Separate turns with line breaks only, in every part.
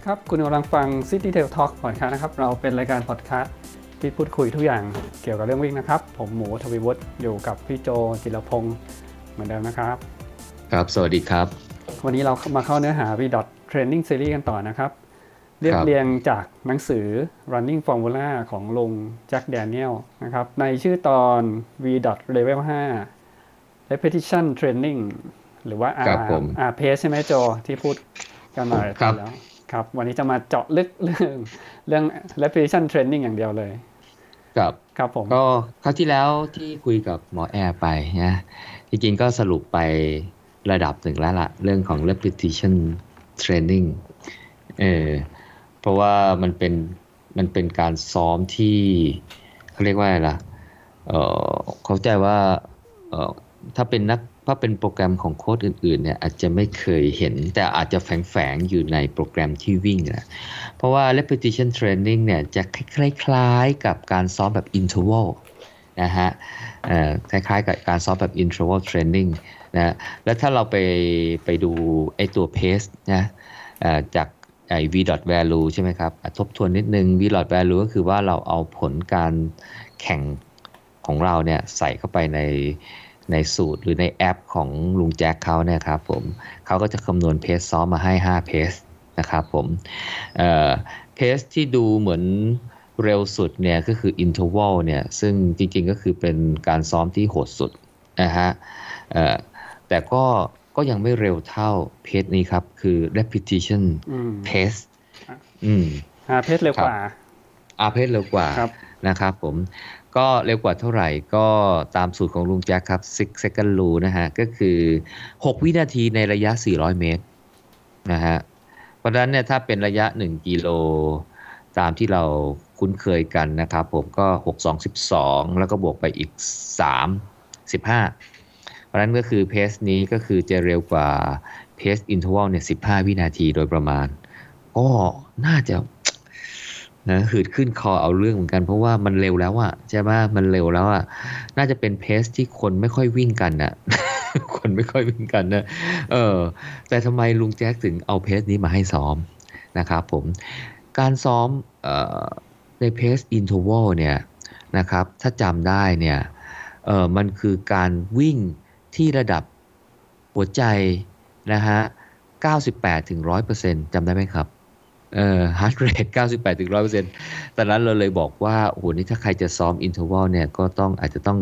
ดีครับ คุณกำลังฟัง City Tail Talk พอดคาสต์นะครับ เราเป็นรายการพอดคาสต์ที่พูดคุยทุกอย่างเกี่ยวกับเรื่องวิ่งนะครับ ผมหมูทวีวุฒิอยู่กับพี่โจจิรพงศ์เหมือนเดิมนะครับ
ครับ สวัสดีครับ
วันนี้เรามาเข้าเนื้อหา V dot Training Series กันต่อนะครับ เรียบ
ครับ
เรียงจากหนังสือ Running Formula ของลุงแจ็คแดเนียลนะครับ ในชื่อตอน V dot Level 5 Repetition Training หรือว่า R
ครับผม
R Pace ใช่ไหมโจที่พูดกันมาหลาย
ครั
ที
บ
แล้ว ครับ วันนี้จะมาเจาะลึกเรื่องเรื่อง Repetition Training อย่างเดียวเลย
ครับ
ครับผม
ก็คราวที่แล้วที่คุยกับหมอแอร์ไปนะจริงๆก็สรุปไประดับหนึ่งแล้วล่ะเรื่องของ repetition training เออเพราะว่ามันเป็นมันเป็นการซ้อมที่เขาเรียกว่าอะไรล่ะเออเข้าใจว่าเออถ้าเป็นนัก ถ้าเป็นโปรแกรมของโค้ดอื่นๆเนี่ยอาจจะไม่เคยเห็น แต่อาจจะแฝงๆอยู่ในโปรแกรมที่วิ่งนะเพราะว่า repetition training เนี่ยจะคล้ายๆกับการซ้อมแบบ interval นะฮะคล้ายๆกับการซ้อมแบบ interval training นะแล้วถ้าเราไปไปดูไอตัว pace นะจากไอ้ v dot value ใช่ไหมครับทบทวนนิดนึง v dot value ก็คือว่าเราเอาผลการแข่งของเราเนี่ยใส่เข้าไปใน ในสูตรหรือในแอปของลุงแจ็คเขาเนี่ยครับผมเขาก็จะคำนวณเพสซ้อมมาให้ 5 เพสนะครับผมเอ่อเพสที่ดูเหมือนเร็วสุดเนี่ยก็คือ interval เนี่ยซึ่งจริงๆก็คือเป็นการซ้อมที่โหดสุดนะฮะเอ่อแต่ก็ก็ยังไม่เร็วเท่าเพสนี้ครับ คือ repetition
อืม
pace อืม
R Pace เร็วกว่า
อาเพสเร็วกว่า
ครับ
นะครับผม ก็เร็วกว่าเท่าไหร่ก็ตามสูตรของลุงแจ็คครับ6 second rule นะฮะ ก็คือ 6 วินาทีในระยะ 400 เมตรนะฮะ เพราะฉะนั้นเนี่ยถ้าเป็นระยะ 1 กิโลตามที่เราคุ้นเคยกันนะครับผมก็ 6 2 12 แล้วก็บวกไปอีก 3 15 เพราะฉะนั้นก็คือ pace นี้ก็คือจะเร็วกว่า pace interval เนี่ย 15 วินาทีโดยประมาณ ก็น่าจะ นะหืดขึ้นคอเอาเรื่องเหมือนกัน เพราะว่ามันเร็วแล้วอะใช่ไหมมันเร็วแล้วอะน่าจะเป็น pace ที่คนไม่ค่อยวิ่งกันอะคนไม่ค่อยวิ่งกันนะเออ แต่ทำไมลุงแจ็คถึงเอา pace นี้มาให้ซ้อมนะครับผมการซ้อมออในเพสอินเทอลเนี่ยนะครับ ถ้าจำได้เนี่ยเออมันคือการวิ่งที่ระดับหัวใจนะฮะ 98ถึง100%จำได้ไหมครับ เอ่อ heart rate 98ถึง100%ตอนนั้นเราเลยบอกว่า โอ้โห นี่ถ้าใครจะซ้อม interval เนี่ย ก็ต้องอาจจะต้อง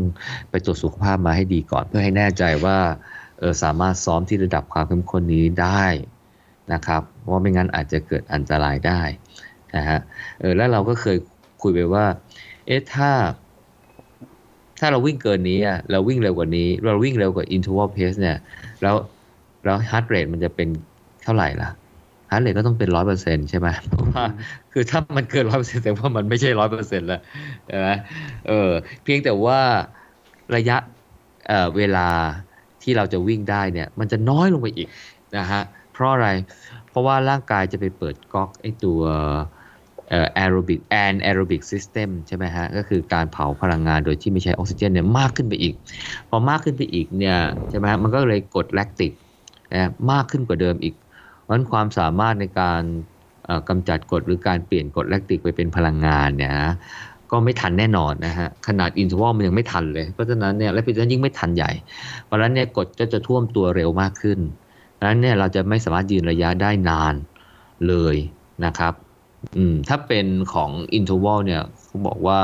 ไปตรวจสุขภาพมาให้ดีก่อน เพื่อให้แน่ใจว่า เออสามารถซ้อมที่ระดับความเข้มข้นนี้ได้นะครับ เพราะว่าไม่งั้นอาจจะเกิดอันตรายได้นะฮะ เออ แล้วเราก็เคยคุยไปว่า เอ๊ะ ถ้า ถ้าเราวิ่งเกินนี้อะเราวิ่งเร็วกว่านี้ เราวิ่งเร็วกว่า interval pace เนี่ย แล้ว แล้ว heart rate มันจะเป็นเท่าไหร่ล่ะ heart rate ก็ต้องเป็นร้อยเปอร์เซ็นต์ใช่ไหมเพราะว่าคือถ้ามันเกินร้อยเปอร์เซ็นต์แสดงว่ามันไม่ใช่ร้อยเปอร์เซ็นต์แล้วใช่ไหมเออเพียงแต่ว่าระยะเอ่อเวลาที่เราจะวิ่งได้เนี่ย มันจะน้อยลงไปอีกนะฮะเพราะอะไรเพราะว่าร่างกายจะไปเปิดก๊อกไอ้ตัวเอ่อแอโรบิก anaerobic system ใช่ไหมฮะก็คือการเผาพลังงานโดยที่ไม่ใช้ออกซิเจนเนี่ยมากขึ้นไปอีก พอมากขึ้นไปอีกเนี่ยใช่ไหมฮะมันก็เลยกรดแลคติกนะมากขึ้นกว่าเดิมอีก เพราะฉะนั้นความสามารถในการเอ่อกำจัดกรดหรือการเปลี่ยนกรดแลคติกไปเป็นพลังงานเนี่ยนะก็ไม่ทันแน่นอนนะฮะขนาด interval มันยังไม่ทันเลย เพราะฉะนั้นเนี่ย repetition ยิ่งไม่ทันใหญ่ เพราะฉะนั้นเนี่ยกรดก็จะท่วมตัวเร็วมากขึ้นดังนั้นเนี่ยเราจะไม่สามารถยืนระยะได้นานเลยนะครับอืมถ้าเป็นของอินทวอลเนี่ยเขาบอกว่า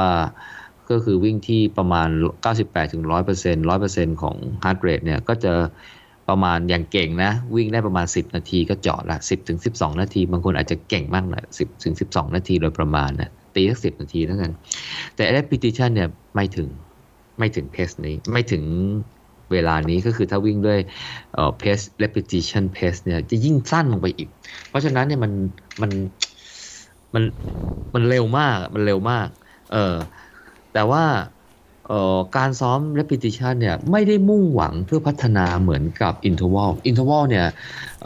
ก็คือวิ่งที่ประมาณ 98ถึง100% 100%ของ heart rate เนี่ยก็จะ ประมาณอย่างเก่งนะ วิ่งได้ประมาณ 10 นาทีก็จอดละ 10ถึง12 นาที บางคนอาจจะเก่งมากหน่อย10ถึง12 นาทีโดยประมาณนะตีสัก10 นาทีเท่านั้น แต่ repetition เนี่ยไม่ถึงไม่ถึงเพสนี้ไม่ถึงเวลานี้ก็คือถ้าวิ่งด้วยเอ่อ pace repetition pace เนี่ยจะยิ่งสั้นลงไปอีก เพราะฉะนั้นเนี่ยมันมันมันมันเร็วมากมันเร็วมาก เออแต่ว่า การซ้อม repetition เนี่ยไม่ได้มุ่งหวังเพื่อพัฒนาเหมือนกับ interval interval เนี่ย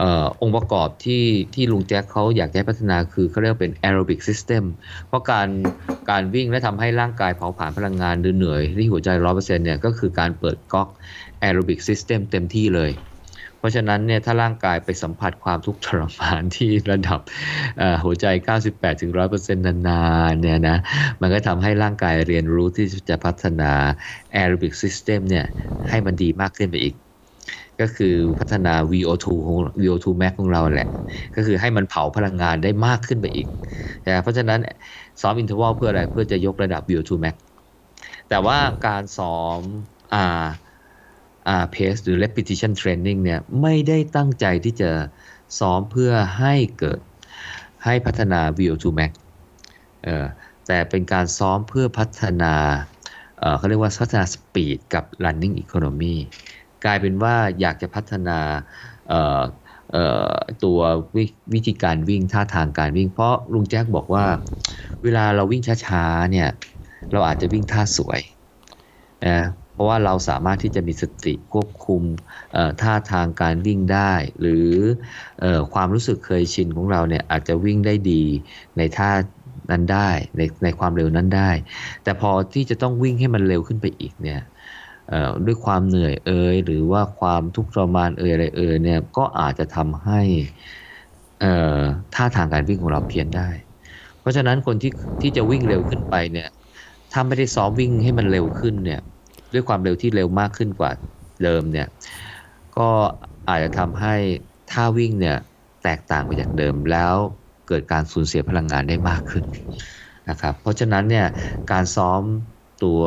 อองค์ประกอบที่ที่ลุงแจ็คเขาอยากจะให้พัฒนาคือเขาเรียกเป็น aerobic system เพราะการการวิ่งและทำให้ร่างกายเผาผลาญพลังงานหรือเหนื่อยที่หัวใจ 100%เนี่ยก็คือการเปิดก๊อก aerobic system เต็มที่เลย เพราะฉะนั้นเนี่ยถ้าร่างกายไปสัมผัสความทุกข์ทรมานที่ระดับหัวใจ 98ถึง100%นานๆเนี่ยนะมันก็ทำให้ร่างกายเรียนรู้ที่จะพัฒนา aerobic system เนี่ยให้มันดีมากขึ้นไปอีก ก็คือพัฒนา VO2 ของ VO2 max ของเราแหละ ก็คือให้มันเผาพลังงานได้มากขึ้นไปอีกนะเพราะฉะนั้นซ้อม interval เพื่ออะไรเพื่อจะยกระดับ VO2 max แต่ว่าการซ้อมอ่า pace หรือ repetition training เนี่ยไม่ได้ตั้งใจที่จะซ้อมเพื่อให้เกิดให้พัฒนา VO2 max เออแต่เป็นการซ้อมเพื่อพัฒนาเออเขาเรียกว่าพัฒนา speed กับ running economy กลายเป็นว่าอยากจะพัฒนาเออเอ่อตัววิวธีการวิ่งท่าทางการวิ่ง เพราะลุงแจ็คบอกว่าเวลาเราวิ่งช้าๆเนี่ยเราอาจจะวิ่งท่าสวยนะ ราะว่าเราสามารถที่จะมีสติควบคุมท่าทางการวิ่งได้ หรืออความรู้สึกเคยชินของเราเนี่ยอาจจะวิ่งได้ดีในท่านั้นได้ในในความเร็วนั้นได้ แต่พอที่จะต้องวิ่งให้มันเร็วขึ้นไปอีกเนี่ยด้วยความเหนื่อยเอ่ยหรือว่าความทุกข์ทรมานเอ่ยอะไรเอ่ยเนี่ยก็อาจจะทำให้ท่าทางการวิ่งของเราเพี้ยนได้ เพราะฉะนั้นคนที่ที่จะวิ่งเร็วขึ้นไปเนี่ยถ้าไม่ได้ซ้อมวิ่งให้มันเร็วขึ้นเนี่ย ด้วยความเร็วที่เร็วมากขึ้นกว่าเดิมเนี่ยก็อาจจะทำให้ท่าวิ่งเนี่ยแตกต่างไปจากเดิมแล้วเกิดการสูญเสียพลังงานได้มากขึ้นนะครับเพราะฉะนั้นเนี่ยการซ้อมตัว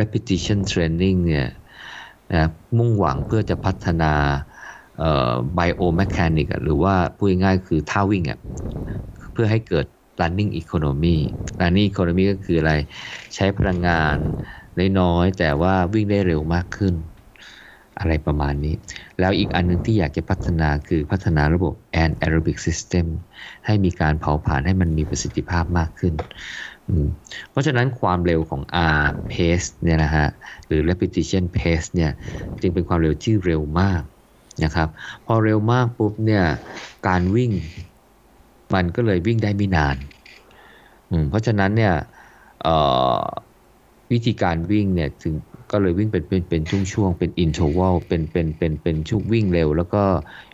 repetition training เนี่ยนะมุ่งหวังเพื่อจะพัฒนาเอ่อ biomechanic หรือว่าพูดง่ายๆคือท่าวิ่งอะเพื่อให้เกิด running economy running economy ก็คืออะไรใช้พลังงาน น้อยๆแต่ว่าวิ่งได้เร็วมากขึ้น อะไรประมาณนี้ แล้วอีกอันหนึงที่อยากจะพัฒนาคือพัฒนาระบบ anaerobic system ให้มีการเผาผลาญให้มันมีประสิทธิภาพมากขึ้น เพราะฉะนั้นความเร็วของ R pace เนี่ยนะฮะหรือ repetition pace เนี่ยจึงเป็นความเร็วที่เร็วมากนะครับ พอเร็วมากปุ๊บเนี่ยการวิ่งมันก็เลยวิ่งได้ไม่นาน เพราะฉะนั้นเนี่ย วิธีการวิ่งเนี่ยถึงก็เลยวิ่งเป็นเป็นเป็นช่วงๆเป็นอินทรวัลเป็นเป็นเป็นเป็นช่วงวิ่งเร็ว แล้วก็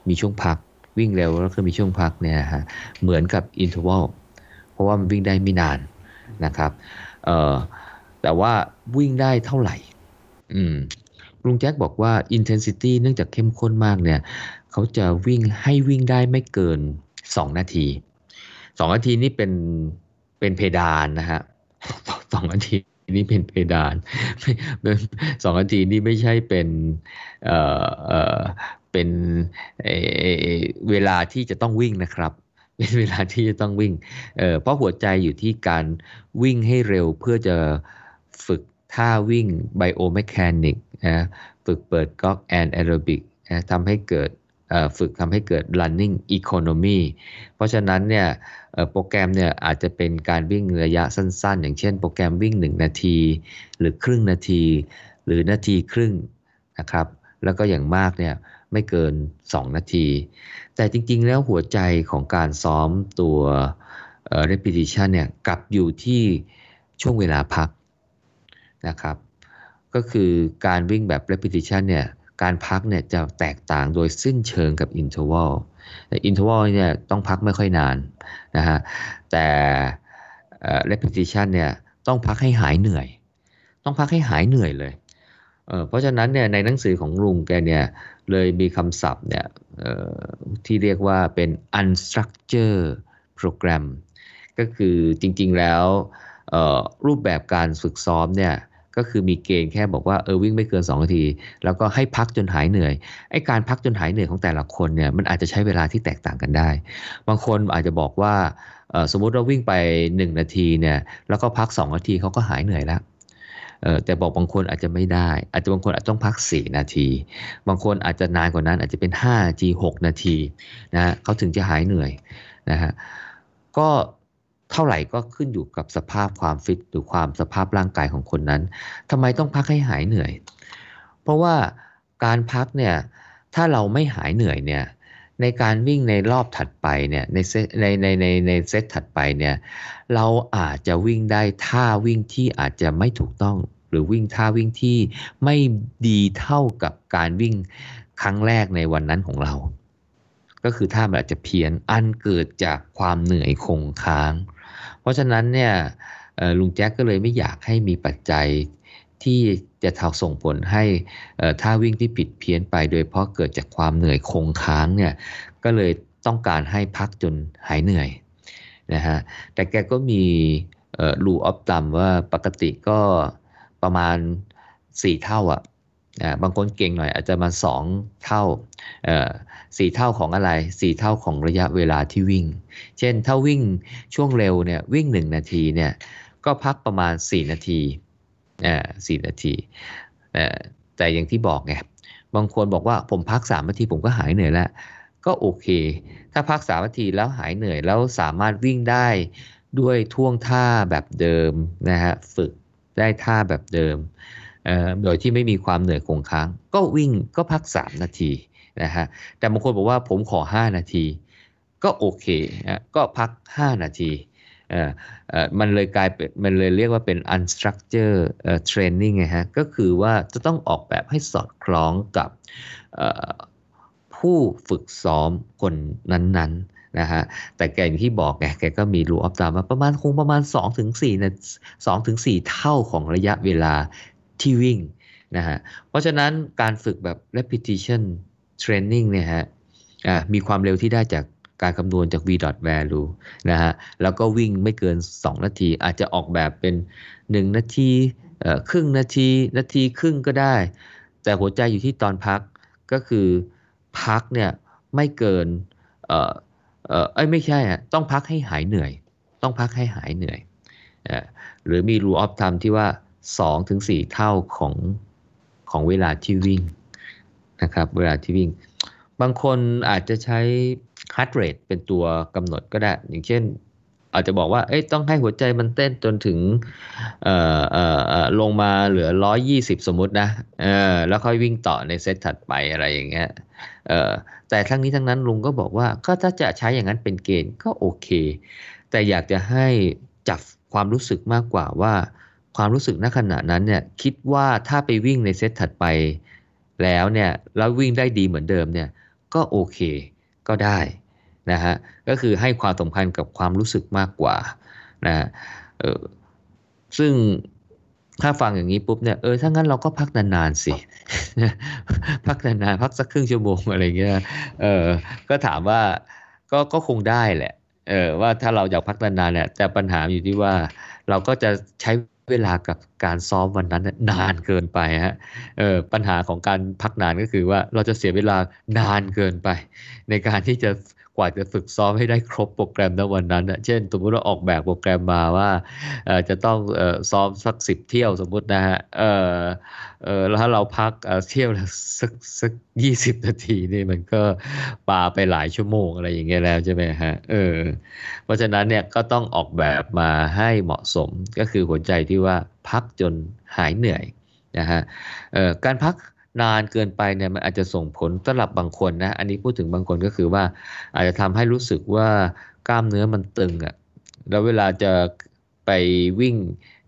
มีช่วงพักวิ่งเร็วแล้วก็มีช่วงพักเนี่ยฮะเหมือนกับอินทรวัลเพราะว่ามันวิ่งได้ไม่นานนะครับเอ่อแต่ว่าวิ่งได้เท่าไหร่ อืมลุงแจ็คบอกว่า intensity เนื่องจากเข้มข้นมากเนี่ยเขาจะวิ่งให้วิ่งได้ไม่เกิน 2 นาที 2 นาทีนี่เป็นเป็นเพดานนะฮะสองนาที นี่เป็นเพดานสองนาทีนี่ไม่ใช่เป็นเอ่อเอ่อเป็นเอ่อเวลาที่จะต้องวิ่งนะครับ เป็นเวลาที่จะต้องวิ่งเพราะหัวใจอยู่ที่การวิ่งให้เร็วเพื่อจะฝึกท่าวิ่ง biomechanic นะฝึกเปิดก๊อก anaerobic นะทำให้เกิด ฝึกทำให้เกิด running economy เพราะฉะนั้นเนี่ยโปรแกรมเนี่ยอาจจะเป็นการวิ่งระยะสั้นๆ อย่างเช่นโปรแกรมวิ่ง 1 นาที หรือครึ่งนาที หรือนาทีครึ่งนะครับแล้วก็อย่างมากเนี่ยไม่เกิน 2 นาที แต่จริงๆแล้วหัวใจของการซ้อมตัว repetition เนี่ยกลับอยู่ที่ช่วงเวลาพักนะครับก็คือการวิ่งแบบ repetition เนี่ย การพักเนี่ยจะแตกต่างโดยสิ้นเชิงกับ interval แต่ interval เนี่ยต้องพักไม่ค่อยนานนะฮะแต่เอ่อ repetition เนี่ยต้องพักให้หายเหนื่อย ต้องพักให้หายเหนื่อยเลยเเพราะฉะนั้นเนี่ยในหนังสือของลุงแกเนี่ยเลยมีคำศัพท์เนี่ยที่เรียกว่าเป็น unstructured program ก็คือจริงๆแล้วรูปแบบการฝึกซ้อมเนี่ย ก็คือมีเกณฑ์แค่บอกว่าเออวิ่งไม่เกิน2นาที แล้วก็ให้พักจนหายเหนื่อยไอ้การพักจนหายเหนื่อยของแต่ละคนเนี่ยมันอาจจะใช้เวลาที่แตกต่างกันได้ บางคนอาจจะบอกว่าสมมุติเราวิ่งไป 1 นาทีเนี่ยแล้วก็พัก 2 นาทีเขาก็หายเหนื่อยแล้วแต่บอกบางคนอาจจะไม่ได้ อาจจะบางคนอาจจะต้องพัก 4 นาที บางคนอาจจะนานกว่านั้นอาจจะเป็น5นาที6นาทีนะเขาถึงจะหายเหนื่อยนะฮะก็ เท่าไหร่ก็ขึ้นอยู่กับสภาพความฟิตหรือความสภาพร่างกายของคนนั้นทำไมต้องพักให้หายเหนื่อย เพราะว่าการพักเนี่ยถ้าเราไม่หายเหนื่อยเนี่ยในการวิ่งในรอบถัดไปเนี่ยในเซตในในในในเซตถัดไปเนี่ยเราอาจจะวิ่งได้ท่าวิ่งที่อาจจะไม่ถูกต้องหรือวิ่งท่าวิ่งที่ไม่ดีเท่ากับการวิ่งครั้งแรกในวันนั้นของเรา ก็คือท่ามันอาจจะเพี้ยนอันเกิดจากความเหนื่อยคงค้าง ราะฉะนั้นเนี่ยลุงแจ็คก็เลยไม่อยากให้มีปัจจัยที่จะทาส่งผลให้ท่าวิ่งที่ผิดเพี้ยนไป โดยเพราะเกิดจากความเหนื่อยคงค้างเนี่ยก็เลยต้องการให้พักจนหายเหนื่อยนะฮะแต่แกก็มีรูออฟตัมว่าปกติก็ประมาณ 4 เท่าอะ่ะบางคนเก่งหน่อยอาจจะมาสองเท่า สี่เท่าของอะไรสี่เท่าของระยะเวลาที่วิ่ง เช่นถ้าวิ่งช่วงเร็วเนี่ยวิ่ง1นาทีเนี่ยก็พักประมาณ4นาทีอ่าสี่นาทีแต่อย่างที่บอกไงบางคนบอกว่าผมพัก3นาทีผมก็หายเหนื่อยแล้วก็โอเค ถ้าพัก3นาทีแล้วหายเหนื่อยแล้วสามารถวิ่งได้ด้วยท่วงท่าแบบเดิมนะฮะฝึกได้ท่าแบบเดิมโดยที่ไม่มีความเหนื่อยคงค้าง ก็วิ่งก็พัก 3 นาที นะฮะแต่บางคนบอกว่าผมขอ 5 นาที ก็โอเคก็พัก 5 นาทีอ่อเอ่อมันเลยกลายเป็นมันเลยเรียกว่าเป็น unstructured training ไงฮะก็คือว่าจะต้องออกแบบให้สอดคล้องกับผู้ฝึกซ้อมคนนั้นๆนะฮะแต่แกอย่างที่บอกไงแกก็มีรูออฟตามมาประมาณคงประมาณ 2-4ถึงนะ2ถึง4เท่าของระยะเวลาที่วิ่งนะฮะเพราะฉะนั้นการฝึกแบบ repetition training เนี่ยฮะมีความเร็วที่ได้จากการคำนวณจาก v value นะฮะ แล้วก็วิ่งไม่เกิน 2 นาที อาจจะออกแบบเป็น 1 นาทีครึ่งนาที นาทีครึ่งก็ได้ แต่หัวใจอยู่ที่ตอนพักก็คือพักเนี่ยไม่เกิน เออเออเอ้ยไม่ใช่อะต้องพักให้หายเหนื่อย ต้องพักให้หายเหนื่อย หรือมี rule of thumb ที่ว่า 2-4 เท่าของของเวลาที่วิ่ง นะครับ เวลาที่วิ่ง บางคนอาจจะใช้ heart rate เป็นตัวกำหนดก็ได้ อย่างเช่น อาจจะบอกว่าเอ้ยต้องให้หัวใจมันเต้นจนถึงเอ่อเอ่อลงมาเหลือ 120 สมมุตินะเออแล้วค่อยวิ่งต่อในเซตถัดไปอะไรอย่างเงี้ยเออแต่ทั้งนี้ทั้งนั้นลุงก็บอกว่าก็ถ้าจะใช้อย่างนั้นเป็นเกณฑ์ก็โอเค แต่อยากจะให้จับความรู้สึกมากกว่าว่าความรู้สึกณขณะนั้นเนี่ยคิดว่าถ้าไปวิ่งในเซตถัดไป แล้วเนี่ยแล้ววิ่งได้ดีเหมือนเดิมเนี่ยก็โอเคก็ได้นะฮะก็คือให้ความสำคัญกับความรู้สึกมากกว่านะเออซึ่งถ้าฟังอย่างนี้ปุ๊บเนี่ยเออถ้างั้นเราก็พักนานๆสิ พักนานๆพักสักครึ่งชั่วโมงอะไรเงี้ยเออก็ถามว่าก็ก็คงได้แหละเออว่าถ้าเราอยากพักนานๆเนี่ยแต่ปัญหาอยู่ที่ว่าเราก็จะใช้ เวลากับการซ้อมวันนั้นนานเกินไปฮะเออปัญหาของการพักนานก็คือว่าเราจะเสียเวลานานเกินไป ในการที่จะ กว่าจะฝึกซ้อมให้ได้ครบโปรแกรมในวันนั้นนะเช่น สมมติเราออกแบบโปรแกรมมาว่าจะต้องซ้อมสักสิบเที่ยวสมมุตินะฮะแล้วถ้าเราพักเที่ยวละสักสักยี่สิบนาทีนี่มันก็ปาไปหลายชั่วโมงอะไรอย่างเงี้ยแล้วใช่ไหมฮะเออเพราะฉะนั้นเนี่ยก็ต้องออกแบบมาให้เหมาะสมก็คือหัวใจที่ว่าพักจนหายเหนื่อยนะฮะการพัก นานเกินไปเนี่ยมันอาจจะส่งผลสำหรับบางคนนะ อันนี้พูดถึงบางคนก็คือว่า อาจจะทำให้รู้สึกว่ากล้ามเนื้อมันตึงอะ่ะแล้วเวลาจะไปวิ่ง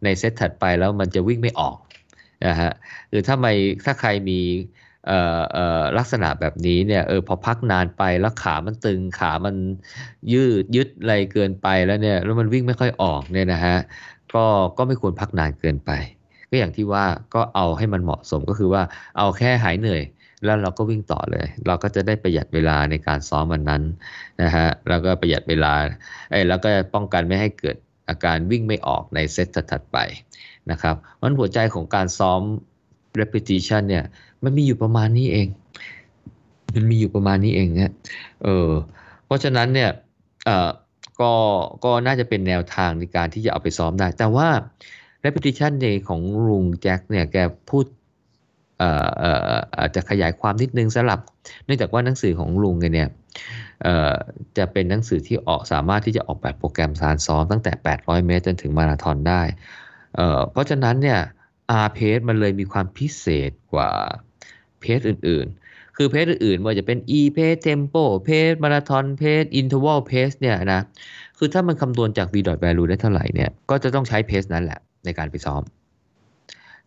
ในเซตถัดไปแล้วมันจะวิ่งไม่ออกนะฮะหรือถ้าไม่ถ้าใครมีลักษณะแบบนี้เนี่ยเออพอพักนานไปแล้วขามันตึงขามันยืดยึดอะไรเกินไปแล้วเนี่ยแล้วมันวิ่งไม่ค่อยออกเนี่ยนะฮะก็ก็ไม่ควรพักนานเกินไป ก็อย่างที่ว่าก็เอาให้มันเหมาะสมก็คือว่าเอาแค่หายเหนื่อย แล้วเราก็วิ่งต่อเลย เราก็จะได้ประหยัดเวลาในการซ้อมวันนั้นนะฮะแล้วก็ประหยัดเวลาไอ้แล้วก็ป้องกันไม่ให้เกิดอาการวิ่งไม่ออกในเซตถัดไปนะครับมันหัวใจของการซ้อม repetition เนี่ยมันมีอยู่ประมาณนี้เอง มันมีอยู่ประมาณนี้เองเนี่ยเออเพราะฉะนั้นเนี่ยเออก็ก็น่าจะเป็นแนวทางในการที่จะเอาไปซ้อมได้ แต่ว่า repetition ในของลุงแจ็คเนี่ยแกพูดเอ่อเอ่ออาจจะขยายความนิดนึงสลับ เนื่องจากว่าหนังสือของลุงเนี่ยเอ่อจะเป็นหนังสือที่ออกสามารถที่จะออกแบบโปรแกรมสารซ้อมตั้งแต่ 800 เมตรจนถึงมาราธอนได้เอ่อเพราะฉะนั้นเนี่ย R pace มันเลยมีความพิเศษกว่าเพจอื่นๆ คือเพจอื่นๆว่าจะเป็น E pace tempo pace มาราธอน pace interval pace เนี่ยนะ คือถ้ามันคำนวณจาก v dot value ได้เท่าไหร่เนี่ย ก็จะต้องใช้เพจนั้นแหละ ในการไปซ้อม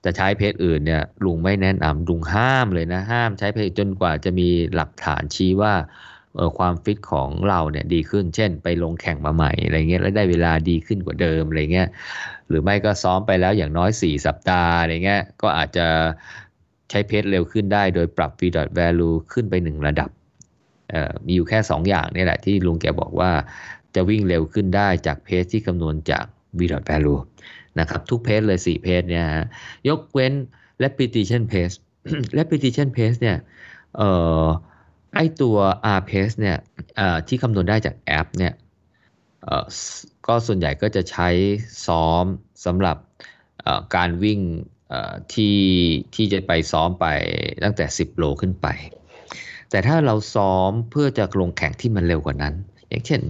จะใช้เพจอื่นเนี่ยลุงไม่แนะนำลุงห้ามเลยนะห้ามใช้เพจจนกว่าจะมีหลักฐานชี้ว่าออความฟิตของเราเนี่ยดีขึ้น เช่น ไปลงแข่งมาใหม่อะไรเงี้ยแล้วได้เวลาดีขึ้นกว่าเดิมอะไรเงี้ยหรือไม่ก็ซ้อมไปแล้วอย่างน้อย 4 สัปดาห์อะไรเงี้ยก็อาจจะใช้เพจเร็วขึ้นได้โดยปรับ v value ขึ้นไป 1 ระดับมีอยู่แค่ 2 อย่างนี่แหละที่ลุงแกบอกว่าจะวิ่งเร็วขึ้นได้จากเพจที่คำนวณจาก v value นะครับทุกเพจเลย 4 เพจเนี่ยฮะยกเว้น repetition pace repetition pace เนี่ยเอ่อไอตัว R pace เนี่ยที่คำนวณได้จากแอปเนี่ยก็ส่วนใหญ่ก็จะใช้ซ้อมสำหรับการวิ่งที่ที่จะไปซ้อมไปตั้งแต่ 10 โลขึ้นไป แต่ถ้าเราซ้อมเพื่อจะลงแข่งที่มันเร็วกว่านั้น อย่างเช่น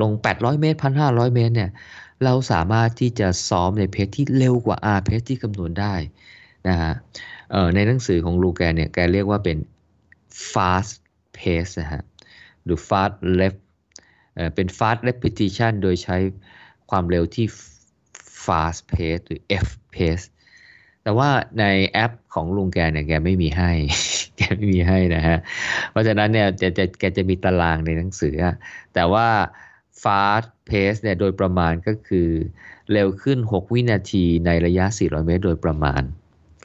ลง 800 เมตร 1,500 เมตรเนี่ย เราสามารถที่จะซ้อมในเพจที่เร็วกว่า R เพจที่คำนวณได้นะฮะในหนังสือของลูแกนเนี่ยแกเรียกว่าเป็น fast pace นะฮะหรือ fast left เป็น fast repetition โดยใช้ความเร็วที่ fast pace หรือ F pace แต่ว่าในแอปของลุงแกเนี่ยแกไม่มีให้ แกไม่มีให้นะฮะ เพราะฉะนั้นเนี่ยจะจะแกจะมีตารางในหนังสือ แต่ว่า fast pace เนี่ยโดยประมาณก็คือเร็วขึ้น 6 วินาทีในระยะ 400 เมตร โดยประมาณ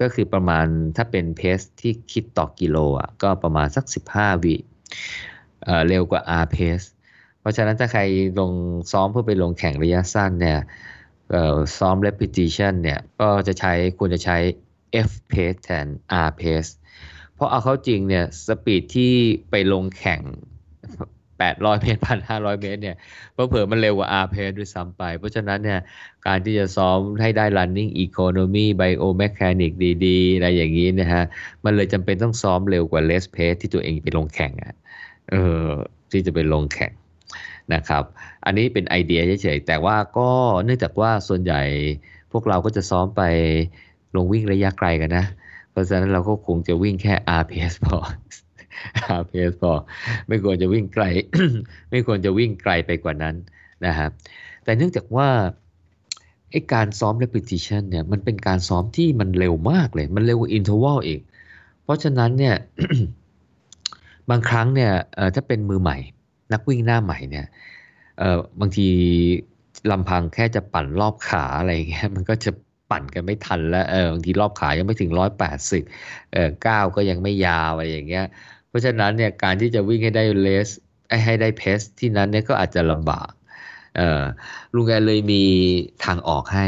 ก็คือประมาณถ้าเป็นเพสที่คิดต่อกิโลอะก็ประมาณสัก 15 วิเเร็วกว่า R pace เพราะฉะนั้นถ้าใครลงซ้อมเพื่อไปลงแข่งระยะสั้นเนี่ยซ้อม repetition เนี่ยก็จะใช้ควรจะใช้ F pace แทน R pace เพราะเอาเข้าจริงเนี่ยสปีดที่ไปลงแข่ง 800 เมตร 1,500 เมตรเนี่ยเพราะเผื่อมันเร็วกว่า R pace ด้วยซ้ำไป เพราะฉะนั้นเนี่ยการที่จะซ้อมให้ได้ running economy biomechanic ดีๆ อะไรอย่างนี้นะฮะ มันเลยจำเป็นต้องซ้อมเร็วกว่า less pace ที่ตัวเองไปลงแข่งอะเออที่จะไปลงแข่งนะครับ อันนี้เป็นไอเดียเฉยๆ แต่ว่าก็เนื่องจากว่าส่วนใหญ่พวกเราก็จะซ้อมไปลงวิ่งระยะไกลกันนะ เพราะฉะนั้นเราก็คงจะวิ่งแค่ RPS พอ RPS พอไม่ควรจะวิ่งไกล ไม่ควรจะวิ่งไกลไปกว่านั้นนะครับแต่เนื่องจากว่าไอ้การซ้อม repetition เนี่ยมันเป็นการซ้อมที่มันเร็วมากเลย มันเร็วกว่า interval อีก เพราะฉะนั้นเนี่ยบางครั้งเนี่ยถ้าเป็นมือใหม่ นักวิ่งหน้าใหม่เนี่ยบางทีลำพังแค่จะปั่นรอบขาอะไรเงี้ยมันก็จะปั่นกันไม่ทันแล้วเออบางทีรอบขายังไม่ถึงร้อยแปดสิบเออก้าวก็ยังไม่ยาวอะไรอย่างเงี้ย เพราะฉะนั้นเนี่ยการที่จะวิ่งให้ได้เลสให้ได้เพสที่นั้นเนี่ยก็อาจจะลำบากลุงแกเลยมีทางออกให้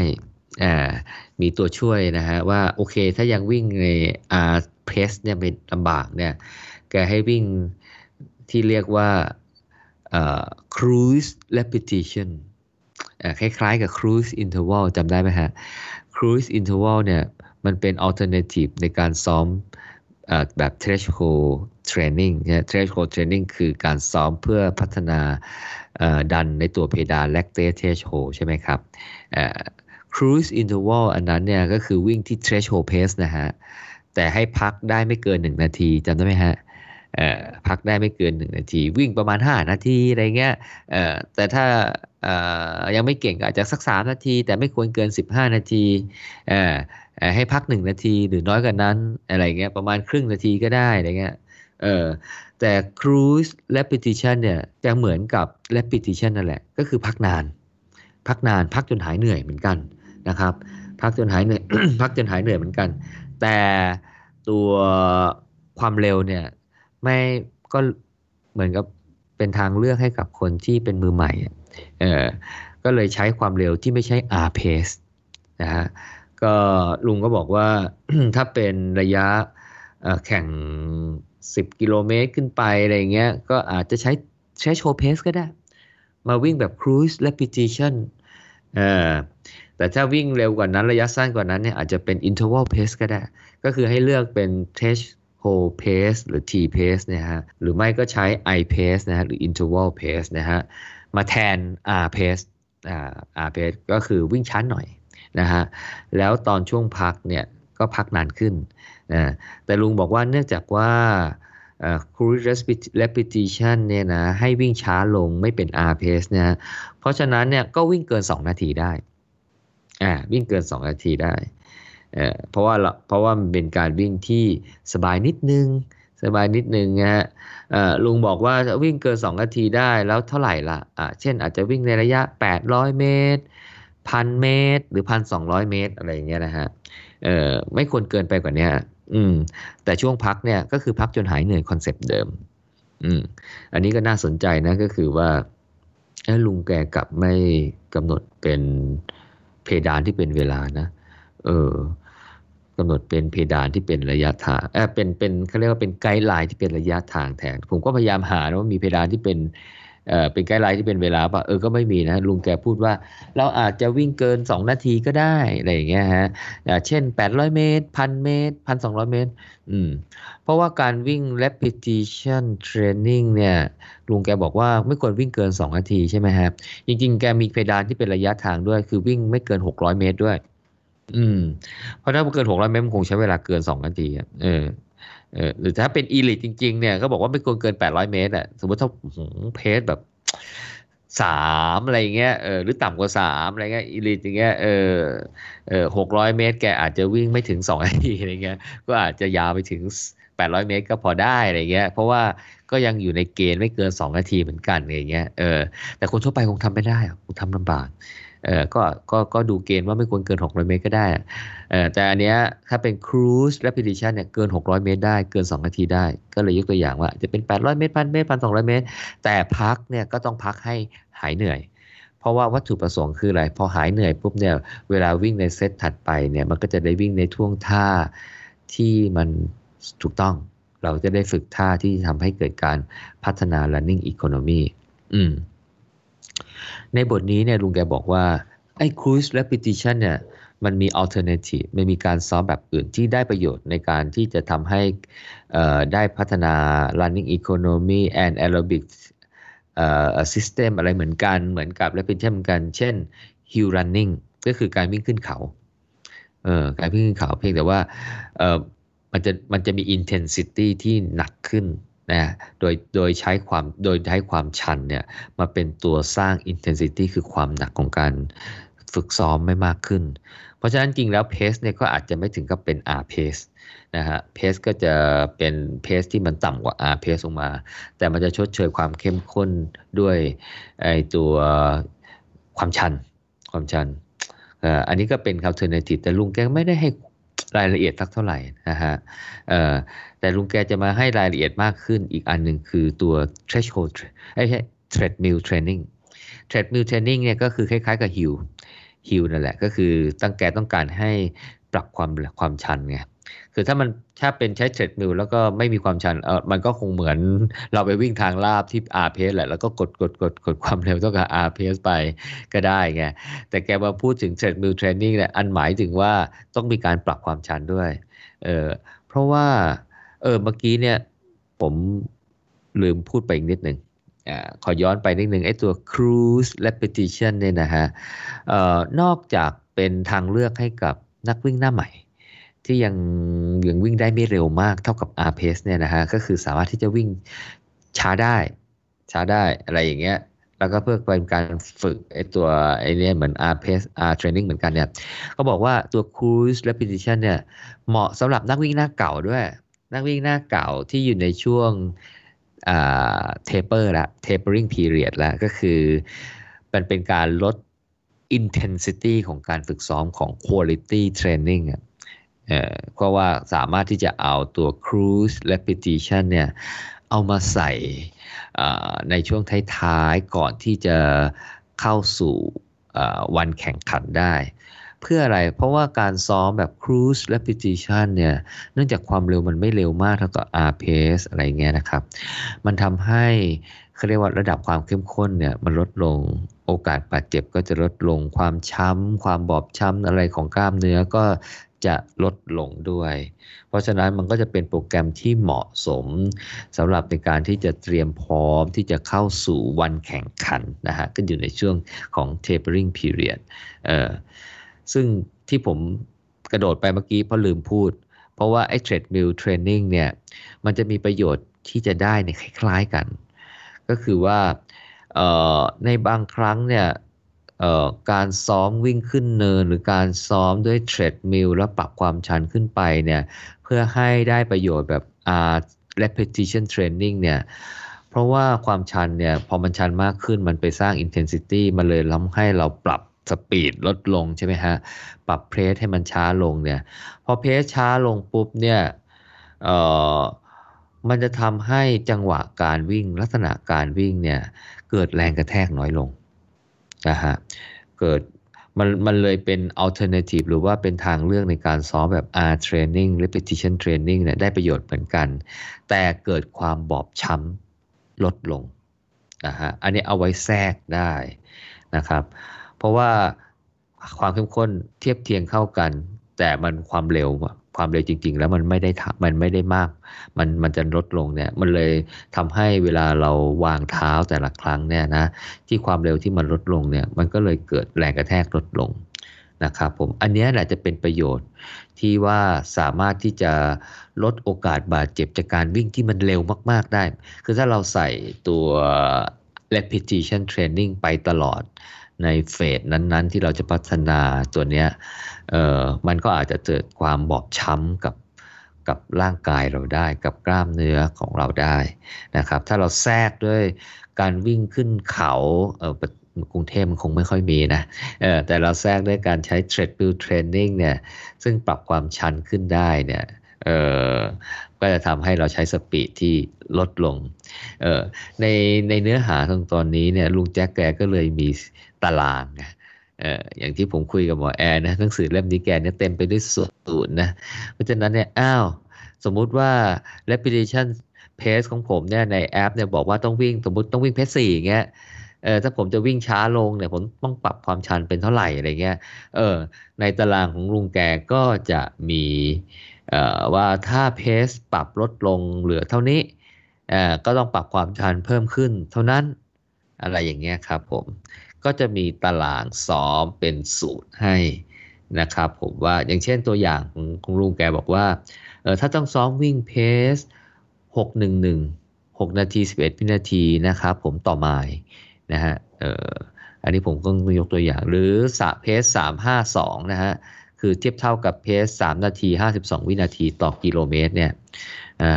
มีตัวช่วยนะฮะว่าโอเคถ้ายังวิ่งในอาเพสเนี่ยเป็นลำบากเนี่ยแกให้วิ่งที่เรียกว่า cruise repetition คล้ายๆกับ cruise interval จำได้ไหมฮะ cruise interval เนี่ยมันเป็น alternative ในการซ้อมอแบบ threshold training นะ threshold training คือการซ้อมเพื่อพัฒนาดันในตัวเพดาน lactate threshold ใช่ไหมครับเอ่อ cruise interval อันนั้นเนี่ยก็คือวิ่งที่ threshold pace นะฮะ แต่ให้พักได้ไม่เกิน 1 นาทีจำได้ไหมฮะพักได้ไม่เกิน 1 นาที วิ่งประมาณ 5 นาทีอะไรเงี้ยแต่ถ้ายังไม่เก่งก็อาจจะสัก 3 นาที แต่ไม่ควรเกิน 15 นาทีให้พัก 1 นาทีหรือน้อยกว่านั้นอะไรเงี้ยประมาณครึ่งนาทีก็ได้อะไรเงี้ย เออแต่ cruise repetition เนี่ยจะเหมือนกับ repetition นั่นแหละ ก็คือพักนาน พักนานพักจนหายเหนื่อยเหมือนกันนะครับ พักจนหายเหนื่อยพักจนหายเหนื่อยเหมือนกัน แต่ตัวความเร็วเนี่ยไม่ก็เหมือนกับเป็นทางเลือกให้กับคนที่เป็นมือใหม่เออก็เลยใช้ความเร็วที่ไม่ใช่ R pace นะฮะก็ลุงก็บอกว่าถ้าเป็นระยะแข่ง 10 กิโลเมตรขึ้นไปอะไรเงี้ย ก็อาจจะใช้ใช้โชว์เพสก็ได้ มาวิ่งแบบ cruise repetition เออแต่ถ้าวิ่งเร็วกว่านั้นระยะสั้นกว่านั้นเนี่ยอาจจะเป็น interval pace ก็ได้ ก็คือให้เลือกเป็น threshold pace หรือ T pace นะฮะ หรือไม่ก็ใช้ I pace นะฮะ หรือ interval pace นะฮะ มาแทน R pace อ่า R pace ก็คือวิ่งช้าหน่อยนะฮะ แล้วตอนช่วงพักเนี่ยก็พักนานขึ้น นะแต่ลุงบอกว่าเนื่องจากว่า cruise repetition เนี่ยนะให้วิ่งช้าลงไม่เป็น R pace นะเพราะฉะนั้นเนี่ยก็วิ่งเกิน 2 นาทีได้อ่าวิ่งเกิน 2 นาทีได้เอ่อเพราะว่าเพราะว่ามันเป็นการวิ่งที่สบายนิดนึง สบายนิดนึงนะฮะลุงบอกว่าวิ่งเกิน 2 นาทีได้แล้วเท่าไหร่ล่ะอ่าเช่นอาจจะวิ่งในระยะ 800 เมตรพันเมตร หรือ1,200เมตรอะไรอย่างเงี้ยนะฮะเอ่อไม่ควรเกินไปกว่านี้อืม แต่ช่วงพักเนี่ยก็คือพักจนหายเหนื่อย concept เดิม อืม อันนี้ก็น่าสนใจนะก็คือว่าลุงแกกลับไม่กำหนดเป็นเพดานที่เป็นเวลานะ เออกำหนดเป็นเพดานที่เป็นระยะทางเออเป็นเป็นเขาเรียกว่าเป็น guideline ที่เป็นระยะทางแทน ผมก็พยายามหานะว่ามีเพดานที่เป็น เป็น guideline ที่เป็นเวลาป่ะเออก็ไม่มีนะลุงแกพูดว่า เราอาจจะวิ่งเกิน 2 นาทีก็ได้อะไรอย่างเงี้ยฮะอ่าเช่น 800 เมตรพันเมตรพันสองเมตร อืมเพราะว่าการวิ่ง repetition training เนี่ยลุงแกบอกว่าไม่ควรวิ่งเกิน 2 นาทีใช่ไหมครับจริง ๆ แกมีเพดานที่เป็นระยะทางด้วย คือวิ่งไม่เกิน 600 เมตรด้วย อืมเพราะถ้าเกิน 600 เมตรมันคงใช้เวลาเกิน 2 นาทีอะเออ เออหรือถ้าเป็นอีลิทจริง ๆ เนี่ยก็บอกว่าไม่ควรเกิน 800 เมตรอะสมมติถ้าหเพสแบบสามอะไรเงี้ยเออหรือต่ำกว่าสามอะไรเงี้ยอีลิทอย่างเงี้ยเออเออหกร้อยเมตร แกอาจจะวิ่งไม่ถึงสองนาทีอะไรเงี้ยก็อาจจะยาวไปถึง800เมตรก็พอได้อะไรเงี้ยเพราะว่าก็ยังอยู่ในเกณฑ์ไม่เกิน2นาทีเหมือนกันอะไรเงี้ยเออแต่คนทั่วไปคงทำไม่ได้อะคงทำลำบาก เออก็ก็ก็ดูเกณฑ์ว่าไม่ควรเกิน 600 เมตรก็ได้เออแต่อันเนี้ยถ้าเป็น cruise repetition เนี่ยเกิน 600 เมตรได้เกิน 2 นาทีได้ ก็เลยยกตัวอย่างว่า จะเป็น 800 เมตรพันเมตรพันสองเมตร แต่พักเนี่ยก็ต้องพักให้หายเหนื่อย เพราะว่าวัตถุประสงค์คืออะไร พอหายเหนื่อยปุ๊บเนี่ยเวลาวิ่งในเซตถัดไปเนี่ยมันก็จะได้วิ่งในท่วงท่าที่มันถูกต้อง เราจะได้ฝึกท่าที่ทำให้เกิดการพัฒนา running economy อืม ในบทนี้เนี่ยลุงแกบอกว่า ไอ้ cruise repetition เนี่ยมันมี alternative มันมีการซ้อมแบบอื่นที่ได้ประโยชน์ในการที่จะทำให้ได้พัฒนา running economy and aerobic system อะไรเหมือนกัน เหมือนกับ repetition เหมือนกัน เช่น hill running ก็คือการวิ่งขึ้นเขาเอ่อการวิ่งขึ้นเขาเพียงแต่ว่าเอ่อมันจะมันจะมี intensity ที่หนักขึ้น นะโดยโดยใช้ความโดยใช้ความชันเนี่ยมาเป็นตัวสร้าง intensity คือความหนักของการฝึกซ้อมไม่มากขึ้น เพราะฉะนั้นจริงแล้ว pace เนี่ยก็อาจจะไม่ถึงกับเป็น R pace นะฮะ pace ก็จะเป็น pace ที่มันต่ำกว่า R pace ลงมา แต่มันจะชดเชยความเข้มข้นด้วยไอตัวความชันความชันอันนี้ก็เป็น alternative แต่ลุงแกไม่ได้ให้ รายละเอียดสักเท่าไหร่นะฮะแต่ลุงแกจะมาให้รายละเอียดมากขึ้นอีกอันหนึ่งคือตัว threshold ไอ้ใช่ treadmill training treadmill training เนี่ยก็คือคล้ายๆกับ hill hill นั่นแหละก็คือตั้งแกต้องการให้ปรับความความชันไง คือถ้ามันถ้าเป็นใช้ treadmill แล้วก็ไม่มีความชันเออมันก็คงเหมือนเราไปวิ่งทางราบที่ R pace แหละ แล้วก็กดกดกดกดความเร็วเท่ากับ R pace ไปก็ได้ไง แต่แกมาพูดถึง treadmill training เนี่ยอันหมายถึงว่าต้องมีการปรับความชันด้วย เออเพราะว่าเออเมื่อกี้เนี่ยผมลืมพูดไปอีกนิดหนึ่งอ่าขอย้อนไปนิดหนึ่งไอ้ตัว cruise repetition เนี่ยนะฮะเอ่อนอกจากเป็นทางเลือกให้กับนักวิ่งหน้าใหม่ ที่ยังยังวิ่งได้ไม่เร็วมากเท่ากับ R pace เนี่ยนะฮะก็คือสามารถที่จะวิ่งช้าได้ช้าได้อะไรอย่างเงี้ยแล้วก็เพื่อเป็นการฝึกไอตัวไอ้เนี่ยเหมือน R pace R training เหมือนกันเนี่ยเขาบอกว่าตัว cruise repetition เนี่ยเหมาะสำหรับนักวิ่งหน้าเก่าด้วย นักวิ่งหน้าเก่าที่อยู่ในช่วงอ่า taper ละ tapering period แล้วก็คือมันเป็นการลด intensity ของการฝึกซ้อมของ quality training อะ เพราะว่าสามารถที่จะเอาตัว cruise repetition เนี่ยเอามาใส่ในช่วงท้ายๆ ก่อนที่จะเข้าสู่วันแข่งขันได้ เพื่ออะไร เพราะว่าการซ้อมแบบ cruise repetition เนี่ยเนื่องจากความเร็วมันไม่เร็วมากเท่ากับ R pace อะไรเงี้ยนะครับ มันทำให้เขาเรียกว่าระดับความเข้มข้นเนี่ยมันลดลงโอกาสบาดเจ็บก็จะลดลงความช้ำ ความบอบช้ำอะไรของกล้ามเนื้อก็ จะลดลงด้วย เพราะฉะนั้นมันก็จะเป็นโปรแกรมที่เหมาะสมสำหรับในการที่จะเตรียมพร้อมที่จะเข้าสู่วันแข่งขันนะฮะก็อยู่ในช่วงของ tapering period เอ่อซึ่งที่ผมกระโดดไปเมื่อกี้เพราะลืมพูด เพราะว่าไอ้ treadmill training เนี่ยมันจะมีประโยชน์ที่จะได้ในคล้ายๆกัน ก็คือว่าเออในบางครั้งเนี่ย การซ้อมวิ่งขึ้นเนิน หรือการซ้อมด้วยเทรดมิลแล้วปรับความชันขึ้นไปเนี่ยเพื่อให้ได้ประโยชน์แบบ R repetition training เนี่ยเพราะว่าความชันเนี่ยพอมันชันมากขึ้นมันไปสร้าง intensity มันเลยทำให้เราปรับสปีดลดลงใช่ไหมฮะ ปรับเพรสให้มันช้าลงเนี่ย พอเพรสช้าลงปุ๊บเนี่ยเอ่อมันจะทำให้จังหวะการวิ่งลักษณะการวิ่งเนี่ยเกิดแรงกระแทกน้อยลง นะฮะเกิดมันมันเลยเป็น alternative หรือว่าเป็นทางเลือกในการซ้อมแบบ R training repetition training เนี่ยได้ประโยชน์เหมือนกัน แต่เกิดความบอบช้ำลดลงนะฮะอันนี้เอาไว้แทรกได้นะครับ เพราะว่าความเข้มข้นเทียบเทียงเข้ากัน แต่มันความเร็ว ความเร็วจริง ๆ แล้วมันไม่ได้มันไม่ได้มาก มันมันจะลดลงเนี่ยมันเลยทำให้เวลาเราวางเท้าแต่ละครั้งเนี่ยนะที่ความเร็วที่มันลดลงเนี่ยมันก็เลยเกิดแรงกระแทกลดลงนะครับผมอันนี้แหละจะเป็นประโยชน์ที่ว่าสามารถที่จะลดโอกาสบาดเจ็บจากการวิ่งที่มันเร็วมาก ๆได้ คือถ้าเราใส่ตัว repetition training ไปตลอด ในเฟสนั้นๆ ที่เราจะพัฒนาตัวเนี้ยเออมันก็อาจจะเกิดความบอบช้ำกับกับร่างกายเราได้กับกล้ามเนื้อของเราได้นะครับ ถ้าเราแทรกด้วยการวิ่งขึ้นเขาเออกรุงเทพมันคงไม่ค่อยมีนะเออแต่เราแทรกด้วยการใช้ treadmill training เนี่ยซึ่งปรับความชันขึ้นได้เนี่ยเออก็จะทำให้เราใช้ speed ที่ลดลงเออในในเนื้อหาตรงตอนนี้เนี่ยลุงแจ็คแกก็เลยมี ตารางนะเอออย่างที่ผมคุยกับหมอแอร์นะหนังสือเล่มนี้แกเนี่ยเต็มไปด้วยสูตรนะ เพราะฉะนั้นเนี่ยอ้าวสมมุติว่า repetition pace ของผมเนี่ยในแอปเนี่ยบอกว่าต้องวิ่งสมมติต้องวิ่ง pace สี่อย่างเงี้ยเออถ้าผมจะวิ่งช้าลงเนี่ยผมต้องปรับความชันเป็นเท่าไหร่อะไรเงี้ยเออในตารางของลุงแกก็จะมีเอ่อว่าถ้าเพสปรับลดลงเหลือเท่านี้เอ่อก็ต้องปรับความชันเพิ่มขึ้นเท่านั้นอะไรอย่างเงี้ยครับผม ก็จะมีตารางซ้อมเป็นสูตรให้นะครับผมว่าอย่างเช่นตัวอย่างของของลุงแกบอกว่าเออถ้าต้องซ้อมวิ่งเพส 611 6 นาที 11 วินาทีนะครับผมต่อไมล์นะฮะเอออันนี้ผมก็ยกตัวอย่างหรือสะเพส 352 นะฮะคือเทียบเท่ากับเพส 3 นาที 52 วินาทีต่อกิโลเมตรเนี่ยอ่า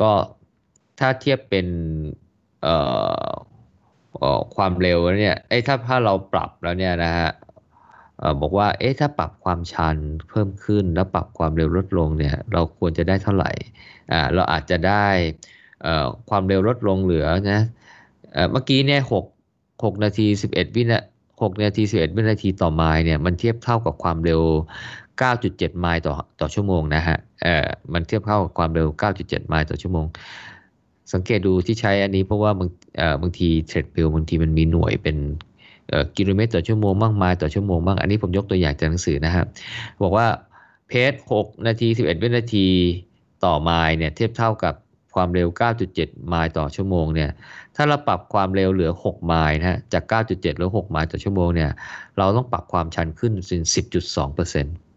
ก็ถ้าเทียบเป็นเอ่อ ความเร็วเนี่ยไอ้ถ้าถ้าเราปรับแล้วเนี่ยนะฮะบอกว่าเอ๊ะถ้าปรับความชันเพิ่มขึ้นแล้วปรับความเร็วลดลงเนี่ยเราควรจะได้เท่าไหร่อ่าเราอาจจะได้ความเร็วลดลงเหลือนะเมื่อกี้เนี่ยหกหกนาทีสิบเอ็ดวินาหกนาทีสิบเอ็ดวินาทีต่อไมล์เนี่ยมันเทียบเท่ากับความเร็ว 9.7 ไมล์ต่อต่อชั่วโมงนะฮะเออมันเทียบเท่ากับความเร็ว 9.7 ไมล์ต่อชั่วโมง สังเกตดูที่ใช้อันนี้เพราะว่าบางบางทีเทรดมิลบางทีมันมีหน่วยเป็นกิโลเมตรต่อชั่วโมงบ้างไมล์ต่อชั่วโมงบ้างอันนี้ผมยกตัวอย่างจากหนังสือนะครับบอกว่าเพจ6นาที11วินาทีต่อไมล์เนี่ยเทียบเท่ากับความเร็ว 9.7 ไมล์ต่อชั่วโมงเนี่ย ถ้าเราปรับความเร็วเหลือ 6 ไมล์นะฮะจาก 9.7เหลือ 6 ไมล์ต่อชั่วโมงเนี่ย เราต้องปรับความชันขึ้นเป็น10.2%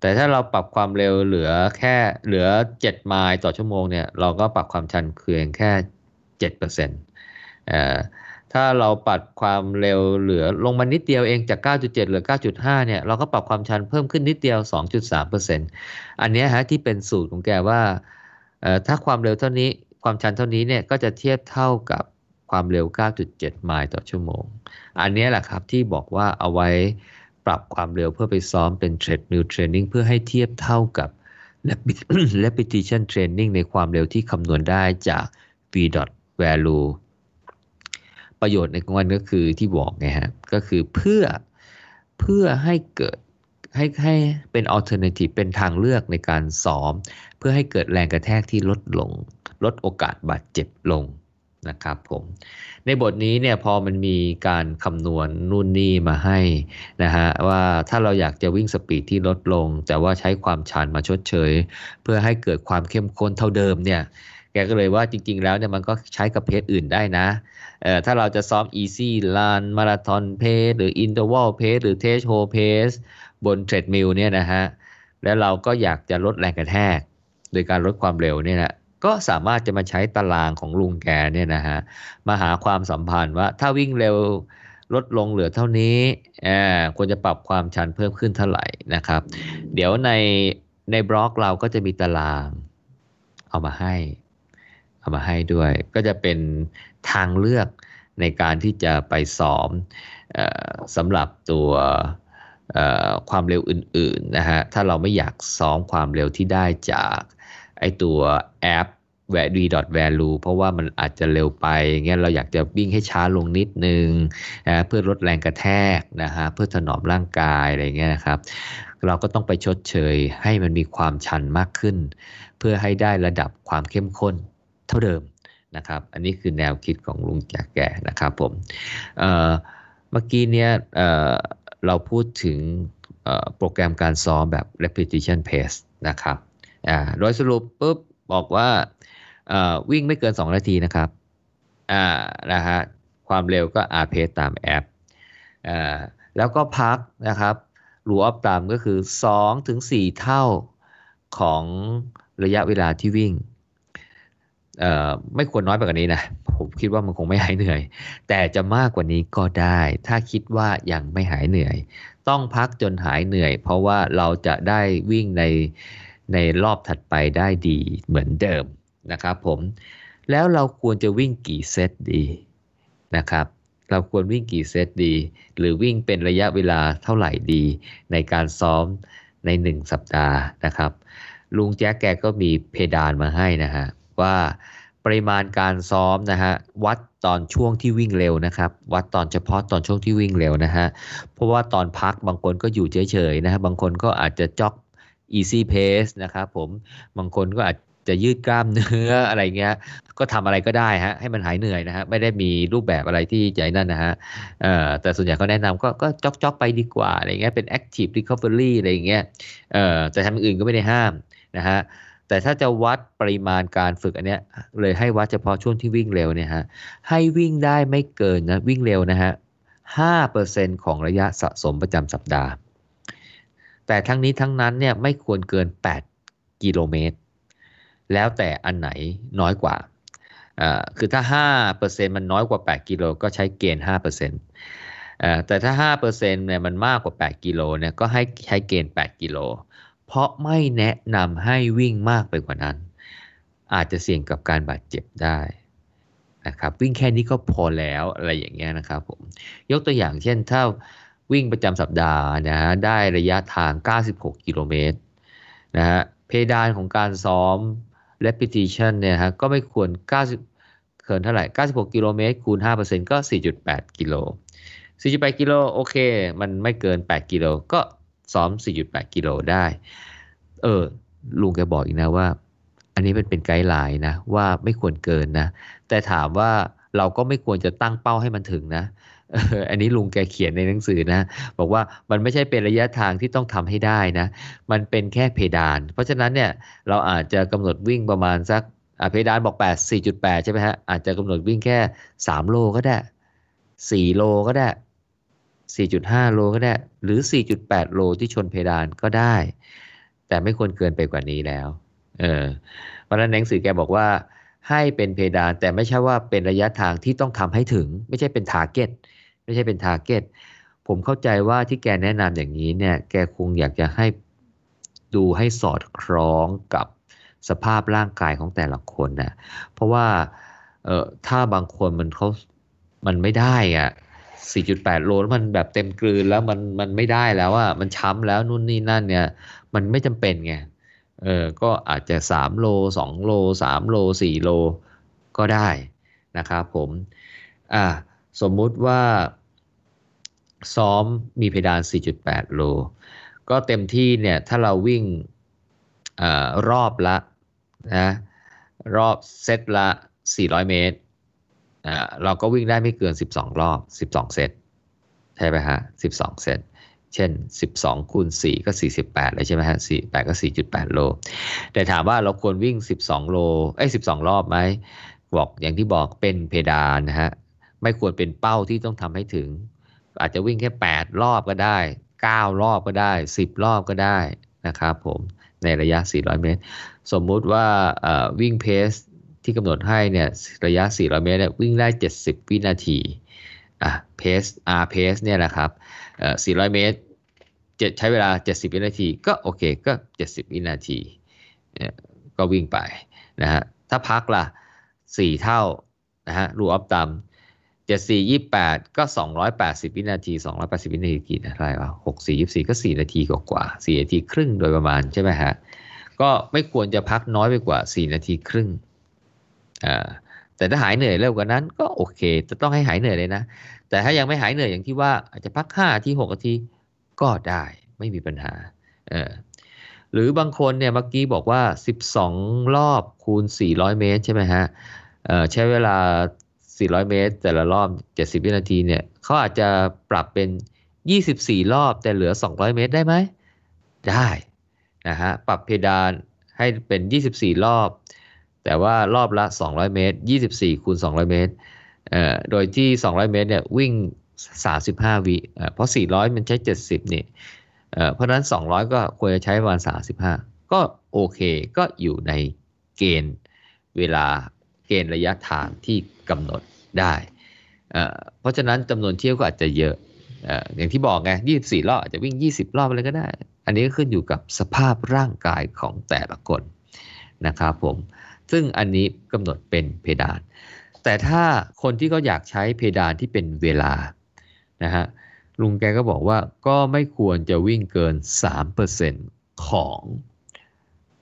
แต่ถ้าเราปรับความเร็วเหลือแค่เหลือ 7 ไมล์ต่อชั่วโมงเนี่ยเราก็ปรับความชันเพียงแค่7%เอ่อถ้าเราปรับความเร็วเหลือลงมานิดเดียวเองจาก 9.7 เหลือ 9.5 เนี่ยเราก็ปรับความชันเพิ่มขึ้นนิดเดียว 2.3%อันนี้ฮะที่เป็นสูตรของแกว่าถ้าความเร็วเท่านี้ความชันเท่านี้เนี่ยก็จะเทียบเท่ากับความเร็ว 9.7 ไมล์ต่อชั่วโมง อันนี้แหละครับที่บอกว่าเอาไว้ ปรับความเร็วเพื่อไปซ้อมเป็น treadmill training เพื่อให้เทียบเท่ากับ repetition training ในความเร็วที่คำนวณได้จาก v value ประโยชน์ในของมันก็คือที่บอกไงฮะ ก็คือเพื่อเพื่อให้เกิดให้ให้เป็น alternative เป็นทางเลือกในการซ้อม เพื่อให้เกิดแรงกระแทกที่ลดลง ลดโอกาสบาดเจ็บลง นะครับผมในบทนี้เนี่ยพอมันมีการคำนวณนู่นนี่มาให้นะฮะว่าถ้าเราอยากจะวิ่ง speed ที่ลดลง แต่ว่าใช้ความชันมาชดเชย เพื่อให้เกิดความเข้มข้นเท่าเดิมเนี่ยแกก็เลยว่าจริง ๆ แล้วเนี่ยมันก็ใช้กับ pace อื่นได้นะเอ่อถ้าเราจะซ้อม easy run marathon pace หรือ interval pace หรือ threshold pace บน treadmill เนี่ยนะฮะแล้วเราก็อยากจะลดแรงกระแทก โดยการลดความเร็วเนี่ยนะ ก็สามารถจะมาใช้ตารางของลุงแกเนี่ยนะฮะมาหาความสัมพันธ์ว่าถ้าวิ่งเร็วลดลงเหลือเท่านี้ควรจะปรับความชันเพิ่มขึ้นเท่าไหร่นะครับ เดี๋ยวในในบล็อกเราก็จะมีตาราง เอามาให้ เอามาให้ด้วย ก็จะเป็นทางเลือกในการที่จะไปซ้อมอสำหรับตัวความเร็วอื่นๆนะฮะถ้าเราไม่อยากซ้อมความเร็วที่ได้จากไอตัวแอป v a l u value เพราะว่ามันอาจจะเร็วไปอย่างเงี้ยเราอยากจะวิ่งให้ช้าลงนิดนึงนะเพื่อลดแรงกระแทกนะฮะเพื่อถนอมร่างกายอะไรเงี้ยนะครับ เราก็ต้องไปชดเชยให้มันมีความชันมากขึ้น เพื่อให้ได้ระดับความเข้มข้นเท่าเดิมนะครับ อันนี้คือแนวคิดของลุงแจกแก่นะครับผมเมื่อกี้เนี่ยเเราพูดถึงโปรแกรมการซ้อมแบบ repetition pace นะครับอ่าโดยสรุปปุ๊บบอกว่า วิ่งไม่เกิน 2 นาทีนะครับอ่านะฮะความเร็วก็ r pace ตามแอปอ่าแล้วก็พักนะครับรูออฟตามก็คือ2ถึง4เท่าของระยะเวลาที่วิ่งไม่ควรน้อยไปกว่านี้นะ ผมคิดว่ามันคงไม่หายเหนื่อย แต่จะมากกว่านี้ก็ได้ ถ้าคิดว่ายังไม่หายเหนื่อย ต้องพักจนหายเหนื่อย เพราะว่าเราจะได้วิ่งในในรอบถัดไปได้ดีเหมือนเดิม นะครับผม แล้วเราควรจะวิ่งกี่เซตดีนะครับเราควรวิ่งกี่เซตดี หรือวิ่งเป็นระยะเวลาเท่าไหร่ดี ในการซ้อมใน 1 สัปดาห์นะครับ ลุงแจ๊กแกก็มีเพดานมาให้นะฮะว่าปริมาณการซ้อมนะฮะวัดตอนช่วงที่วิ่งเร็วนะครับ วัดตอนเฉพาะตอนช่วงที่วิ่งเร็วนะฮะเพราะว่าตอนพักบางคนก็อยู่เฉยๆนะฮะบางคนก็อาจจะจ็อก easy pace นะครับผมบางคนก็อาจ จะยืดกล้ามเนื้ออะไรเงี้ย ก็ทำอะไรก็ได้ฮะให้มันหายเหนื่อยนะฮะไม่ได้มีรูปแบบอะไรที่ใจนั่นนะฮะแต่ส่วนใหญ่เขาแนะนำก็ก็จ็อกจอกไปดีกว่าอะไรเงี้ยเป็น active recovery อะไรเงี้ยแต่ทำอื่นก็ไม่ได้ห้ามนะฮะแต่ถ้าจะวัดปริมาณการฝึกอันเนี้ยเลยให้วัดเฉพาะช่วงที่วิ่งเร็วเนี่ยฮะให้วิ่งได้ไม่เกินนะวิ่งเร็วนะฮะห้าเปอร์เซ็นของระยะสะสมประจำสัปดาห์ แต่ทั้งนี้ทั้งนั้นเนี่ยไม่ควรเกิน 8 กิโลเมตร แล้วแต่อันไหนน้อยกว่าอ่าคือถ้า 5%มันน้อยกว่า 8 กิโลก็ใช้เกณฑ์5%อ่าแต่ถ้า 5%เนี่ยมันมากกว่า 8 กิโลเนี่ยก็ให้ใช้เกณฑ์ 8 กิโล เพราะไม่แนะนำให้วิ่งมากไปกว่านั้น อาจจะเสี่ยงกับการบาดเจ็บได้นะครับวิ่งแค่นี้ก็พอแล้วอะไรอย่างเงี้ยนะครับผมยกตัวอย่างเช่นถ้าวิ่งประจำสัปดาห์นะฮะได้ระยะทาง 96 กิโลเมตรนะฮะเพดานของการซ้อม repetition เนี่ยฮะก็ไม่ควร 90เกินเท่าไหร่ 96 กิโลเมตรคูณ 5%ก็ 4.8 กิโล 4.8 กิโลโอเค มันไม่เกิน 8 กิโลก็ซ้อม 4.8 กิโลได้ เออ ลุงแกบอกอีกนะว่า อันนี้มันเป็นไกด์ไลน์นะ ว่าไม่ควรเกินนะ แต่ถามว่าเราก็ไม่ควรจะตั้งเป้าให้มันถึงนะ อันนี้ลุงแกเขียนในหนังสือนะ บอกว่ามันไม่ใช่เป็นระยะทางที่ต้องทำให้ได้นะ มันเป็นแค่เพดาน เพราะฉะนั้นเนี่ยเราอาจจะกำหนดวิ่งประมาณสักเพดานบอก 8 4.8 ใช่ไหมฮะ อาจจะกำหนดวิ่งแค่ 3 โลก็ได้ 4 โลก็ได้ 4.5 โลก็ได้ หรือ 4.8 โลที่ชนเพดานก็ได้ แต่ไม่ควรเกินไปกว่านี้แล้ว เออ เพราะฉะนั้นหนังสือแกบอกว่าให้เป็นเพดานแต่ไม่ใช่ว่าเป็นระยะทางที่ต้องทำให้ถึง ไม่ใช่เป็น target ไม่ใช่เป็น target ผมเข้าใจว่าที่แกแนะนำอย่างนี้เนี่ย แกคงอยากจะให้ดูให้สอดคล้องกับสภาพร่างกายของแต่ละคนนะเพราะว่าเออถ้าบางคนมันเขามันไม่ได้อะ4.8 โลแล้วมันแบบเต็มกลืนแล้วมันมันไม่ได้แล้วอะมันช้ำแล้วนู่นนี่นั่นเนี่ย มันไม่จำเป็นไงเออก็อาจจะ 3 โล 2 โล 3 โล 4 โลก็ได้นะครับผมอ่า สมมุติว่าซ้อมมีเพดาน 4.8 โล ก็เต็มที่เนี่ยถ้าเราวิ่งอรอบละนะรอบเซตละ 400 เมตรเราก็วิ่งได้ไม่เกิน 12 รอบ 12 เซตใช่ไหมฮะ 12 เซตเช่น 12 คูณ 4 ก็ 48 เลยใช่ไหมฮะ 48 ก็ 4.8 โล แต่ถามว่าเราควรวิ่ง 12 โล เอ้ย 12 รอบไหม บอกอย่างที่บอกเป็นเพดานนะฮะ ไม่ควรเป็นเป้าที่ต้องทำให้ถึง อาจจะวิ่งแค่ 8 รอบก็ได้ 9 รอบก็ได้ 10 รอบก็ได้นะครับผมในระยะ 400 เมตร สมมุติว่าวิ่งเพสที่กำหนดให้เนี่ยระยะ 400 เมตรเนี่ยวิ่งได้ 70 วินาทีอะเพส R pace เนี่ยนะครับเอ่อ400 เมตรจะใช้เวลา 70 วินาที ก็โอเคก็ 70 วินาทีก็วิ่งไปนะฮะถ้าพักล่ะ 4 เท่านะฮะรูออฟตัม 74 28ก็280วินาที280วินาทีกี่อะไรวะ64 24ก็4นาทีกว่าๆ4นาทีครึ่งโดยประมาณใช่ไหมฮะ ก็ไม่ควรจะพักน้อยไปกว่า4นาทีครึ่งอ่าแต่ถ้าหายเหนื่อยเร็วกว่านั้นก็โอเค จะต้องให้หายเหนื่อยเลยนะ แต่ถ้ายังไม่หายเหนื่อยอย่างที่ว่าอาจจะพัก5นาที6นาทีก็ได้ไม่มีปัญหาเออหรือบางคนเนี่ยเมื่อกี้บอกว่า 12 รอบคูณ 400 เมตรใช่ไหมฮะใช้เวลา 400 เมตร แต่ละรอบ 70 วินาทีเนี่ยเขาอาจจะปรับเป็น 24 รอบ แต่เหลือ 200 เมตรได้ไหม ได้นะฮะปรับเพดานให้เป็น 24 รอบ แต่ว่ารอบละ 200 เมตร 24คูณ200 เมตรเอ่อโดยที่ 200 เมตรเนี่ยวิ่ง 35 วิเอ่อเพราะ 400 มันใช้ 70นี่เอ่อเพราะฉะนั้น 200 ก็ควรจะใช้ประมาณ 35 ก็โอเคก็อยู่ในเกณฑ์เวลาเกณฑ์ระยะทางที่ กำหนดได้เพราะฉะนั้นจำนวนเที่ยวก็อาจจะเยอะออย่างที่บอกไง24 รอบอาจจะวิ่ง 20 รอบอะไรก็ได้ อันนี้ก็ขึ้นอยู่กับสภาพร่างกายของแต่ละคนนะครับผม ซึ่งอันนี้กำหนดเป็นเพดาน แต่ถ้าคนที่เขาอยากใช้เพดานที่เป็นเวลานะฮะลุงแกก็บอกว่าก็ไม่ควรจะวิ่งเกิน 3%ของ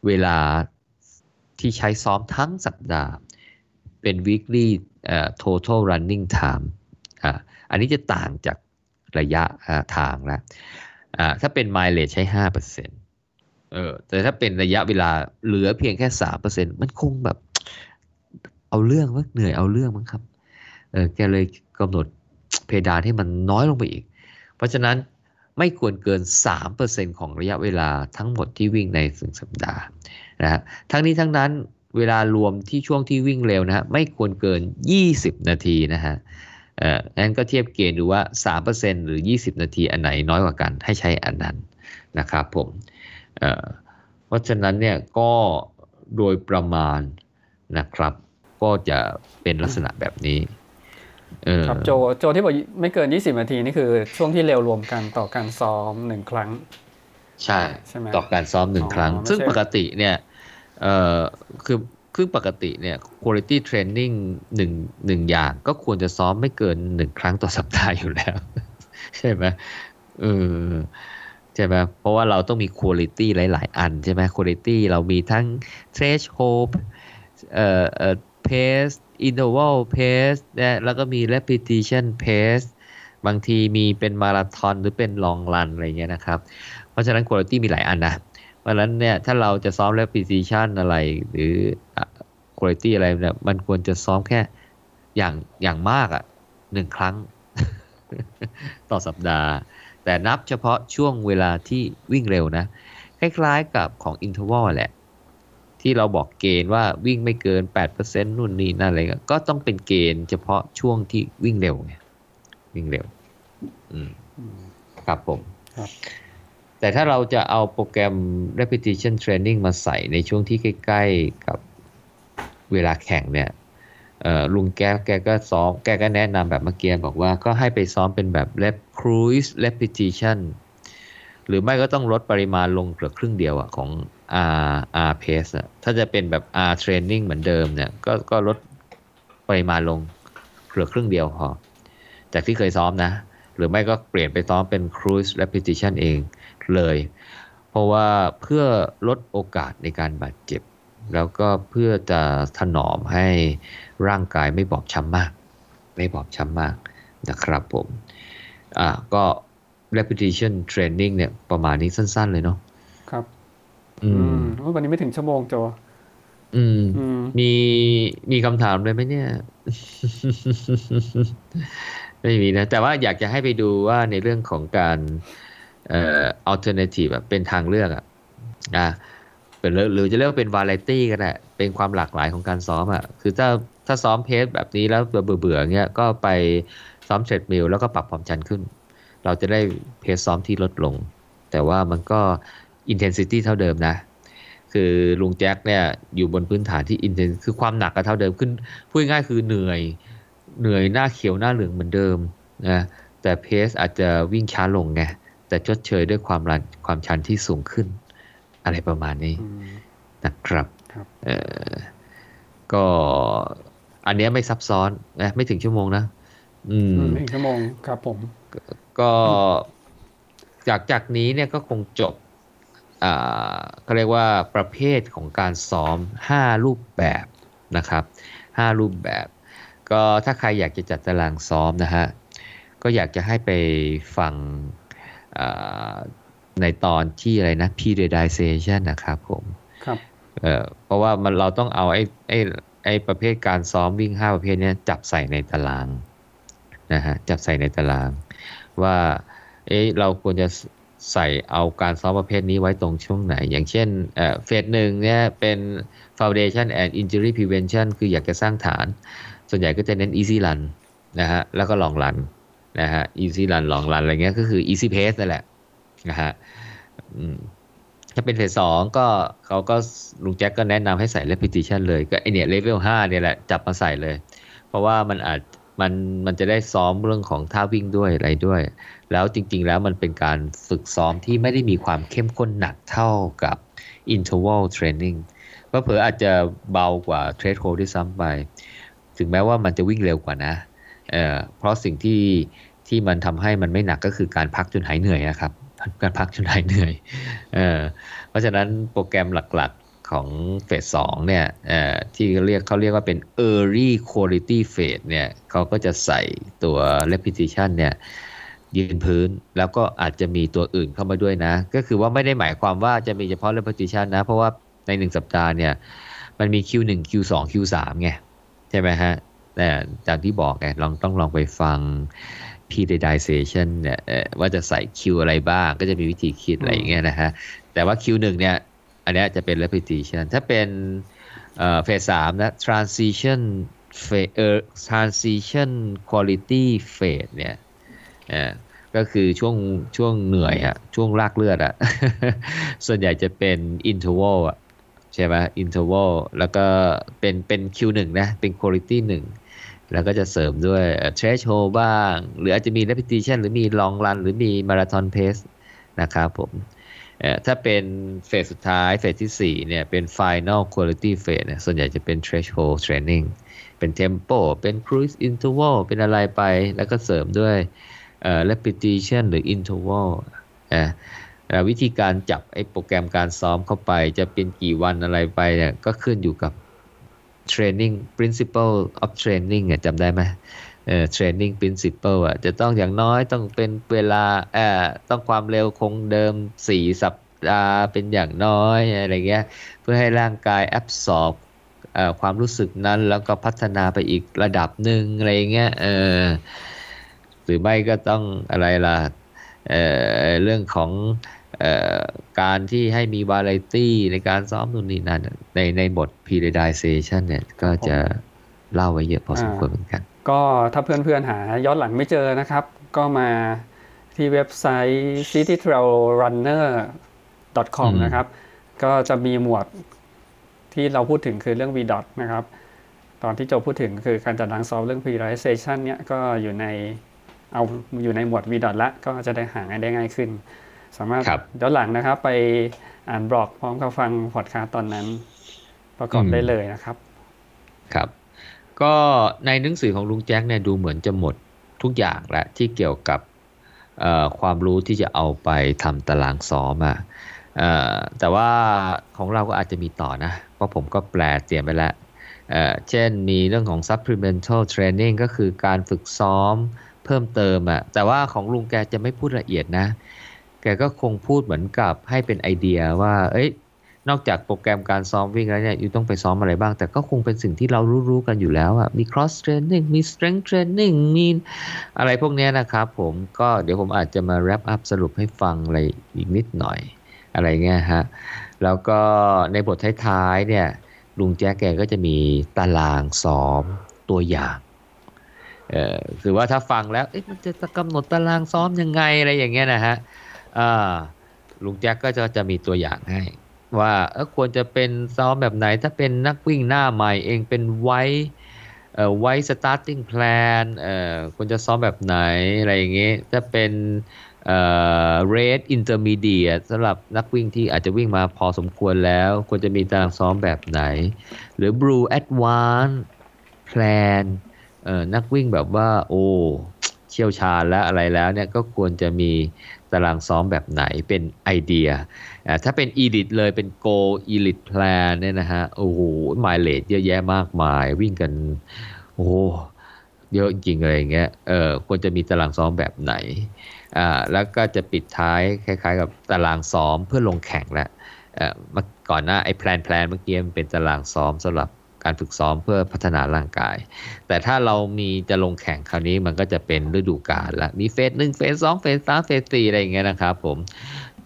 เวลาที่ใช้ซ้อมทั้งสัปดาห์ เป็น weekly total running time อ่าอันนี้จะต่างจากระยะทางแล้วอ่าถ้าเป็น mileage ใช้ 5%เออแต่ถ้าเป็นระยะเวลาเหลือเพียงแค่ 3%มันคงแบบ เอาเรื่องมั้งเหนื่อยเอาเรื่องมั้งครับเออแกเลยกำหนดเพดานให้มันน้อยลงไปอีก เพราะฉะนั้นไม่ควรเกิน 3%ของระยะเวลาทั้งหมดที่วิ่งในสึงสัปดาห์นะฮะทั้งนี้ทั้งนั้น เวลารวมที่ช่วงที่วิ่งเร็วนะฮะไม่ควรเกิน 20 นาทีนะฮะเอ่องั้นก็เทียบเกณฑ์ดูว่า 3%หรือ 20 นาทีอันไหนน้อยกว่ากันให้ใช้อันนั้นนะครับผมเอ่อเพราะฉะนั้นเนี่ยก็โดยประมาณนะครับ ก็จะเป็นลักษณะแบบนี้เออ
ครับโจโจที่บอกไม่เกิน 20 นาทีนี่คือช่วงที่เร็วรวมกันต่อการซ้อมหนึ่งครั้ง
ใช่
ใช่ไหม
ต่อการซ้อมหนึ่ง
อ๋อ
ครั้ง
ไม่ใช่
ซึ่งปกติเนี่ย เอ่อคือคือปกติเนี่ย quality training หนึ่งหนึ่งอย่าง ก็ควรจะซ้อมไม่เกินหนึ่งครั้งต่อสัปดาห์อยู่แล้ว ใช่ไหมเออใช่ไหมเพราะว่าเราต้องมี quality หลาย ๆ อันใช่ไหม quality เรามีทั้ง threshold เอ่อเอ่อ pace interval pace นะแล้วก็มี repetition pace บางทีมีเป็นมาราธอนหรือเป็นลองรันอะไรเงี้ยนะครับ เพราะฉะนั้น quality มีหลายอันนะ เพราะฉะนั้นเนี่ยถ้าเราจะซ้อม repetition อะไร หรืออะ quality อะไรเนี่ยมันควรจะซ้อมแค่อย่างอย่างมากอะ่ะหนึ่งครั้ง ต่อสัปดาห์ แต่นับเฉพาะช่วงเวลาที่วิ่งเร็วนะ คล้ายๆกับของ interval แหละ ที่เราบอกเกณฑ์ว่าวิ่งไม่เกิน 8%นู่นนี่นั่นอะไรก็ต้องเป็นเกณฑ์เฉพาะช่วงที่วิ่งเร็วไงวิ่งเร็ว อืม
อืม
ครับผม
ครับ
แต่ถ้าเราจะเอาโปรแกรม repetition training มาใส่ในช่วงที่ใกล้ ๆ กับเวลาแข่งเนี่ยลุงแกแกก็ซ้อมแกก็แนะนำแบบเมื่อกี้บอกว่าก็ให้ไปซ้อมเป็นแบบ rep cruise repetition หรือไม่ก็ต้องลดปริมาณลงเหลือครึ่งเดียวอะของ R R pace อะถ้าจะเป็นแบบ R training เหมือนเดิมเนี่ยก็ก็ลดปริมาณลงเหลือครึ่งเดียวพอจากที่เคยซ้อมนะ หรือไม่ก็เปลี่ยนไปซ้อมเป็น cruise repetition เอง เลย เพราะว่าเพื่อลดโอกาสในการบาดเจ็บ แล้วก็เพื่อจะถนอมให้ร่างกายไม่บอบช้ำมาก ไม่บอบช้ำมากนะครับผมอ่าก็ repetition training เนี่ยประมาณนี้สั้น ๆ เลยเนาะ
ครับ
อื
อื
ม
มวันนี้ไม่ถึงชั่วโมงโจ
อืม
อืม
มีมีคำถามเลยไหมเนี่ย ไม่มีนะ แต่ว่าอยากจะให้ไปดูว่าในเรื่องของการ เอ่อ alternative อะเป็นทางเลือกอะอะเป็นเลืองหรือจะเรียกว่าเป็น variety ก็ได้เป็นความหลากหลายของการซ้อมอะคือถ้าถ้าซ้อมเพสแบบนี้แล้วเบื่อเบื่อเงี้ยก็ไปซ้อมเทรดมิลแล้วก็ปรับความชันขึ้น เราจะได้เพสซ้อมที่ลดลง แต่ว่ามันก็ intensity เท่าเดิมนะ คือลุงแจ็คเนี่ยอยู่บนพื้นฐานที่ intense คือความหนักก็เท่าเดิมขึ้นพูดง่ายคือเหนื่อยเหนื่อยหน้าเขียวหน้าเหลืองเหมือนเดิมนะแต่เพสอาจจะวิ่งช้าลงไง แต่ชดเชยด้วยความรันความชันที่สูงขึ้น อะไรประมาณนี้
อืม
นะครับ
ครับ
เออก็อันเนี้ยไม่ซับซ้อนนะไม่ถึงชั่วโมงนะอืม
หนึ่งชั่วโมงครับผม
ก็จากจากนี้เนี่ยก็คงจบอ่าเขาเรียกว่าประเภทของการซ้อม5รูปแบบนะครับ5รูปแบบ ก็ถ้าใครอยากจะจัดตารางซ้อมนะฮะ ก็อยากจะให้ไปฟังอ่า ในตอนที่อะไรนะ periodization นะครับผม
ครับ
เอ่อเพราะว่ามันเราต้องเอาไอ้ไอ้ไอ้ประเภทการซ้อมวิ่ง 5 ประเภทเนี้ยจับใส่ในตารางนะฮะจับใส่ในตาราง ว่าเอ๊ะเราควรจะใส่เอาการซ้อมประเภทนี้ไว้ตรงช่วงไหน อย่างเช่นเอ่อเฟสหนึ่งเนี่ยเป็น foundation and injury prevention คืออยากจะสร้างฐาน ส่วนใหญ่ก็จะเน้น easy run นะฮะแล้วก็ long run น นะฮะ easy run long run อะไรเงี้ยก็คือ easy pace นั่นแหละนะฮะถ้าเป็นเฟสสองก็เขาก็ลุงแจ็คก็แนะนำให้ใส่ repetition เลยก็ไอเนี่ยเลเวลห้าเนี่ยแหละจับมาใส่เลย เพราะว่ามันอาจมันมันจะได้ซ้อมเรื่องของท่าวิ่งด้วยอะไรด้วย แล้วจริง ๆ แล้วมันเป็นการฝึกซ้อมที่ไม่ได้มีความเข้มข้นหนักเท่ากับ interval training เพราะเผลออาจจะเบากว่า threshold ที่ซ้ำไป ถึงแม้ว่ามันจะวิ่งเร็วกว่านะ เอ่อเพราะสิ่งที่ที่มันทำให้มันไม่หนักก็คือการพักจนหายเหนื่อยนะครับ การพักจนหายเหนื่อยเออเพราะฉะนั้นโปรแกรมหลักๆของเฟสสองเนี่ยเอ่อที่เรียกเขาเรียกว่าเป็น early quality phase เนี่ยเขาก็จะใส่ตัว repetition เนี่ยยืนพื้นแล้วก็อาจจะมีตัวอื่นเข้ามาด้วยนะ ก็คือว่าไม่ได้หมายความว่าจะมีเฉพาะ repetition นะ เพราะว่าในหนึ่งสัปดาห์เนี่ยมันมี Q1 Q2 Q3 ไงใช่ไหมฮะ แต่จากที่บอกไงลองต้องลองไปฟัง periodization เนี่ยเอ่อว่าจะใส่คิวอะไรบ้าง ก็จะมีวิธีคิดอะไรอย่างเงี้ยนะฮะ แต่ว่าคิวหนึ่งเนี่ย อันเนี้ยจะเป็น repetition ถ้าเป็นเฟสสามนะ transition phase เอ่อ transition quality phase เนี่ยเอ่อก็คือช่วงช่วงเหนื่อยอะช่วงลากเลือดอะส่วนใหญ่จะเป็น interval อะใช่ไหม interval แล้วก็เป็นเป็น Q1 นะ เป็น quality 1 แล้วก็จะเสริมด้วยเอ่อ threshold บ้าง หรืออาจจะมี repetition หรือมี long run หรือมี marathon pace นะครับผมถ้าเป็นเฟสสุดท้ายเฟสที่ 4 เนี่ยเป็น final quality phase เนี่ยส่วนใหญ่จะเป็น threshold training เป็น tempo เป็น cruise interval เป็นอะไรไป แล้วก็เสริมด้วยเอ่อ repetition หรือ interval เอ่อเอ่อวิธีการจับไอ้โปรแกรมการซ้อมเข้าไป จะเป็นกี่วันอะไรไปเนี่ยก็ขึ้นอยู่กับ training principle of training อะจำได้ไหมเอ่อ training principle อะจะต้องอย่างน้อยต้องเป็นเวลาเอ่อต้องความเร็วคงเดิม 4 สัปดาห์เป็นอย่างน้อยอะไรเงี้ยเพื่อให้ร่างกาย absorb เอ่อความรู้สึกนั้นแล้วก็พัฒนาไปอีกระดับหนึ่งอะไรเงี้ยเออหรือไม่ก็ต้องอะไรล่ะเอ่อเรื่องของ การที่ให้มีวาไรตี้ในการซ้อมนู่นนี่นั่นในในบท periodization เนี่ยก็จะเล่าไว้เยอะพอสมควรเหมือนกัน
ก็ถ้าเพื่อนๆหาย้อนหลังไม่เจอนะครับ ก็มาที่เว็บไซต์ citytrailrunner.com
อืม
นะครับ ก็จะมีหมวดที่เราพูดถึงคือเรื่อง VDOT นะครับ ตอนที่โจพูดถึงคือการจัดรางซ้อมเรื่อง periodization เนี่ยก็อยู่ในเอาอยู่ในหมวด VDOT ละก็จะได้หาได้ง่ายขึ้น สามารถ
ครับ
ย้อนหลังนะครับ ไปอ่านบล็อกพร้อมกับฟังพอดคาสต์ตอนนั้น ประกอบ
อืม
ได้เลยนะครับ
ครับ ก็ในหนังสือของลุงแจ็คเนี่ยดูเหมือนจะหมดทุกอย่างแล้วที่เกี่ยวกับเอ่อความรู้ที่จะเอาไปทำตารางซ้อมอะเอ่อแต่ว่าของเราก็อาจจะมีต่อนะ เพราะผมก็แปลเตรียมไปแล้วเอ่อเช่นมีเรื่องของ supplemental training ก็คือการฝึกซ้อมเพิ่มเติมอะแต่ว่าของลุงแกจะไม่พูดละเอียดนะ แกก็คงพูดเหมือนกับให้เป็นไอเดียว่า เอ้ย นอกจากโปรแกรมการซ้อมวิ่งแล้วเนี่ยยูต้องไปซ้อมอะไรบ้าง แต่ก็คงเป็นสิ่งที่เรารู้ๆกันอยู่แล้วอะมี cross training มี strength training มีอะไรพวกเนี้ยนะครับผมก็เดี๋ยวผมอาจจะมา wrap up สรุปให้ฟังอะไรอีกนิดหน่อยอะไรเงี้ยฮะ แล้วก็ในบทท้ายๆเนี่ยลุงแจ๊กแกก็จะมีตารางซ้อมตัวอย่างเออคือว่าถ้าฟังแล้วมันจะกำหนดตารางซ้อมยังไงอะไรอย่างเงี้ยนะฮะ ลุงแจ๊กก็จะจะมีตัวอย่างให้ ว่าเออควรจะเป็นซ้อมแบบไหนถ้าเป็นนักวิ่งหน้าใหม่เองเป็นไว้เอ่อไว้ starting plan เอ่อควรจะซ้อมแบบไหน อะไรอย่างเงี้ยถ้าเป็นเอ่อ red intermediate สำหรับนักวิ่งที่อาจจะวิ่งมาพอสมควรแล้ว ควรจะมีตารางซ้อมแบบไหน หรือ blue advance plan เอ่อนักวิ่งแบบว่า โอ้ เชี่ยวชาญและอะไรแล้วเนี่ยก็ควรจะมีตารางซ้อมแบบไหนเป็นไอเดีย ถ้าเป็น elite เลยเป็น gold elite plan เนี่ยนะฮะ โอ้โห mileage เยอะแยะมากมาย วิ่งกัน โอ้โหเยอะจริงอะไรอย่างเงี้ย เออควรจะมีตารางซ้อมแบบไหน อ่า แล้วก็จะปิดท้ายคล้ายๆ กับตารางซ้อมเพื่อลงแข่งแล้วเออเมื่อก่อนหน้าไอ้ plan plan เมื่อกี้มันเป็นตารางซ้อมสำหรับ การฝึกซ้อมเพื่อพัฒนาร่างกาย แต่ถ้าเรามีจะลงแข่งคราวนี้มันก็จะเป็นฤดูกาลละมีเฟสหนึ่งเฟสสองเฟสสามเฟสสี่อะไรอย่างเงี้ยนะครับผม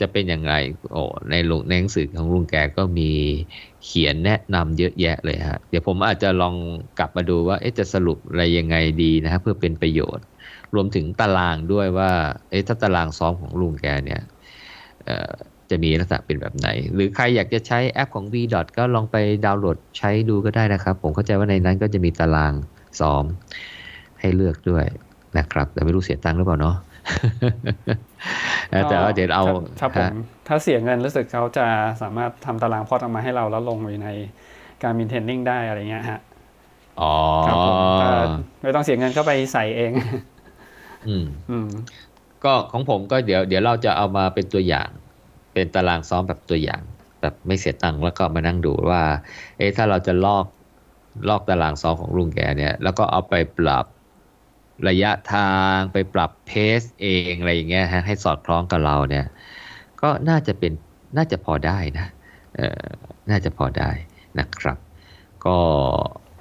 จะเป็นยังไงโอ้ในลุงในหนังสือของลุงแกก็มีเขียนแนะนำเยอะแยะเลยฮะเดี๋ยวผมอาจจะลองกลับมาดูว่าจะสรุปอะไรยังไงดีนะฮะเพื่อเป็นประโยชน์ รวมถึงตารางด้วยว่าเอ๊ะถ้าตารางซ้อมของลุงแกเนี่ย จะมีลักษณะเป็นแบบไหน หรือใครอยากจะใช้แอปของ v. ก็ลองไปดาวน์โหลดใช้ดูก็ได้นะครับ ผมเข้าใจว่าในนั้นก็จะมีตารางซ้อมให้เลือกด้วยนะครับ แต่ไม่รู้เสียตังค์หรือเปล่าเนาะแต่ว่าเดี๋ยวเอา
ครับผม
ฮะ
ถ้าเสียเงินรู้สึกเขาจะสามารถทำตารางพอดออกมาให้เราแล้วลงอยู่ในการมินเทนนิ่งได้อะไรเงี้ยฮะ
อ๋อ
ครับผมก็ไม่ต้องเสียเงินเข้าไปใส่เอง
อืม
อืม
ก็ของผมก็เดี๋ยว เดี๋ยวเราจะเอามาเป็นตัวอย่าง เป็นตารางซ้อมแบบตัวอย่าง แบบไม่เสียตังค์แล้วก็มานั่งดูว่า เอ๊ะถ้าเราจะลอกลอกตารางซ้อมของลุงแกเนี่ย แล้วก็เอาไปปรับระยะทางไปปรับเพสเองอะไรอย่างเงี้ยฮะให้สอดคล้องกับเราเนี่ย ก็น่าจะเป็นน่าจะพอได้นะเออน่าจะพอได้นะครับ ก็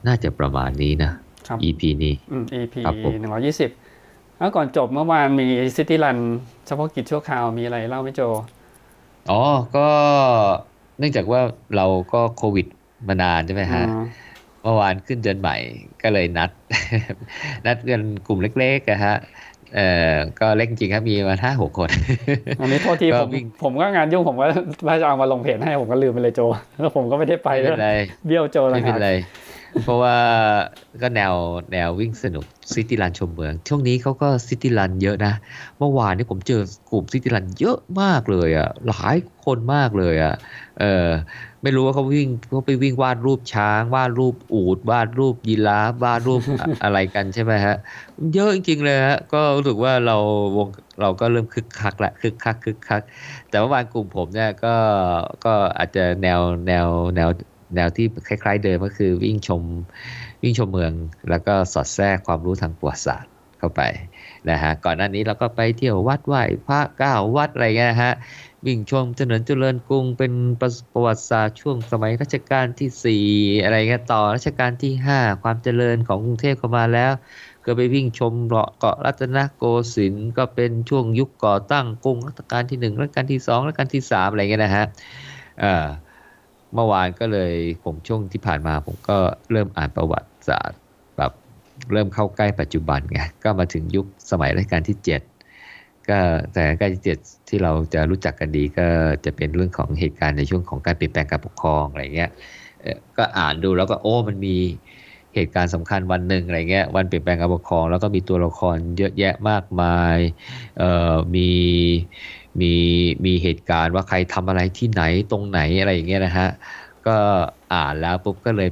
น่าจะประมาณนี้นะ
ครับ
EP นี้
อืม EP
ครับผม
หนึ่งร้อยี่สิบแล้วก่อนจบเมื่อวานมีซิตี้รันเฉพาะกิจชั่วคราวมีอะไรเล่าไหม่โจ
อ๋อ ก็เนื่องจากว่าเราก็โควิดมานานใช่ไหมฮะ
อืม
เมื่อวานขึ้นเดือนใหม่ก็เลยนัด นัดกันกลุ่มเล็กๆอะฮะเอ่อก็เล็กจริงครับมีมาห้าหกคน
อันนี้โทษที
ก็
ผม
วิ่ง
ผมก็งานยุ่งผมก็ว่าจะเอามาลงเพจให้ผมก็ลืมไปเลยโจ แล้วผมก็ไม่ได้ไป
ไม่
ด้
เป็
วย
นไร
เบี้ยวโจ
ไม่
นะค
เป็
รับ
นไร เพราะว่าก็แนวแนววิ่งสนุก city run ชมเมือง ช่วงนี้เขาก็ city run เยอะนะ เมื่อวานนี้ผมเจอกลุ่ม city run เยอะมากเลยอะหลายคนมากเลยอะเออไม่รู้ว่าเขาวิ่งเขาไปวิ่งวาดรูปช้างวาดรูปอูฐวาดรูปยีราฟวาดรูปอะไรกันใช่ไหมฮะ เยอะจริงๆเลยฮะก็รู้สึกว่าเราวงเราก็เริ่มคึกคักละคึกคักคึกคัก แต่เมื่อวานกลุ่มผมเนี่ยก็ก็อาจจะแนวแนวแนว แนวที่คล้าย ๆ เดิมก็คือวิ่งชมวิ่งชมเมือง แล้วก็สอดแทรกความรู้ทางประวัติศาสตร์เข้าไปนะฮะก่อนหน้านี้เราก็ไปเที่ยววัดไหว้พระเก้าวัดอะไรเงี้ยฮะวิ่งชมเจริญเจริญกรุงเป็นประประวัติศาสตร์ช่วงสมัยรัชกาลที่สี่อะไรเงี้ยต่อรัชกาลที่ห้าความเจริญของกรุงเทพเข้ามาแล้ว ก็ไปวิ่งชมเกาะเกาะรัตนโกสินทร์ก็เป็นช่วงยุคก่อตั้งกรุงรัชกาลที่หนึ่งรัชกาลที่สองรัชกาลที่สามอะไรเงี้ยนะฮะ เมื่อวานก็เลยผมช่วงที่ผ่านมาผมก็เริ่มอ่านประวัติศาสตร์แบบเริ่มเข้าใกล้ปัจจุบันไงก็มาถึงยุคสมัยรัชกาลที่เจ็ดก็แต่รัชกาลที่เจ็ดที่เราจะรู้จักกันดีก็จะเป็นเรื่องของเหตุการณ์ในช่วงของการเปลี่ยนแปลงการปกครองอะไรเงี้ยก็อ่านดูแล้วก็โอ้มันมีเหตุการณ์สำคัญวันหนึ่งอะไรเงี้ยวันเปลี่ยนแปลงการปกครอง แล้วก็มีตัวละครเยอะแยะมากมายเอ่อมี มีมีเหตุการณ์ว่าใครทำอะไรที่ไหนตรงไหนอะไรอย่างเงี้ยนะฮะก็อ่านแล้วปุ๊บก็เลย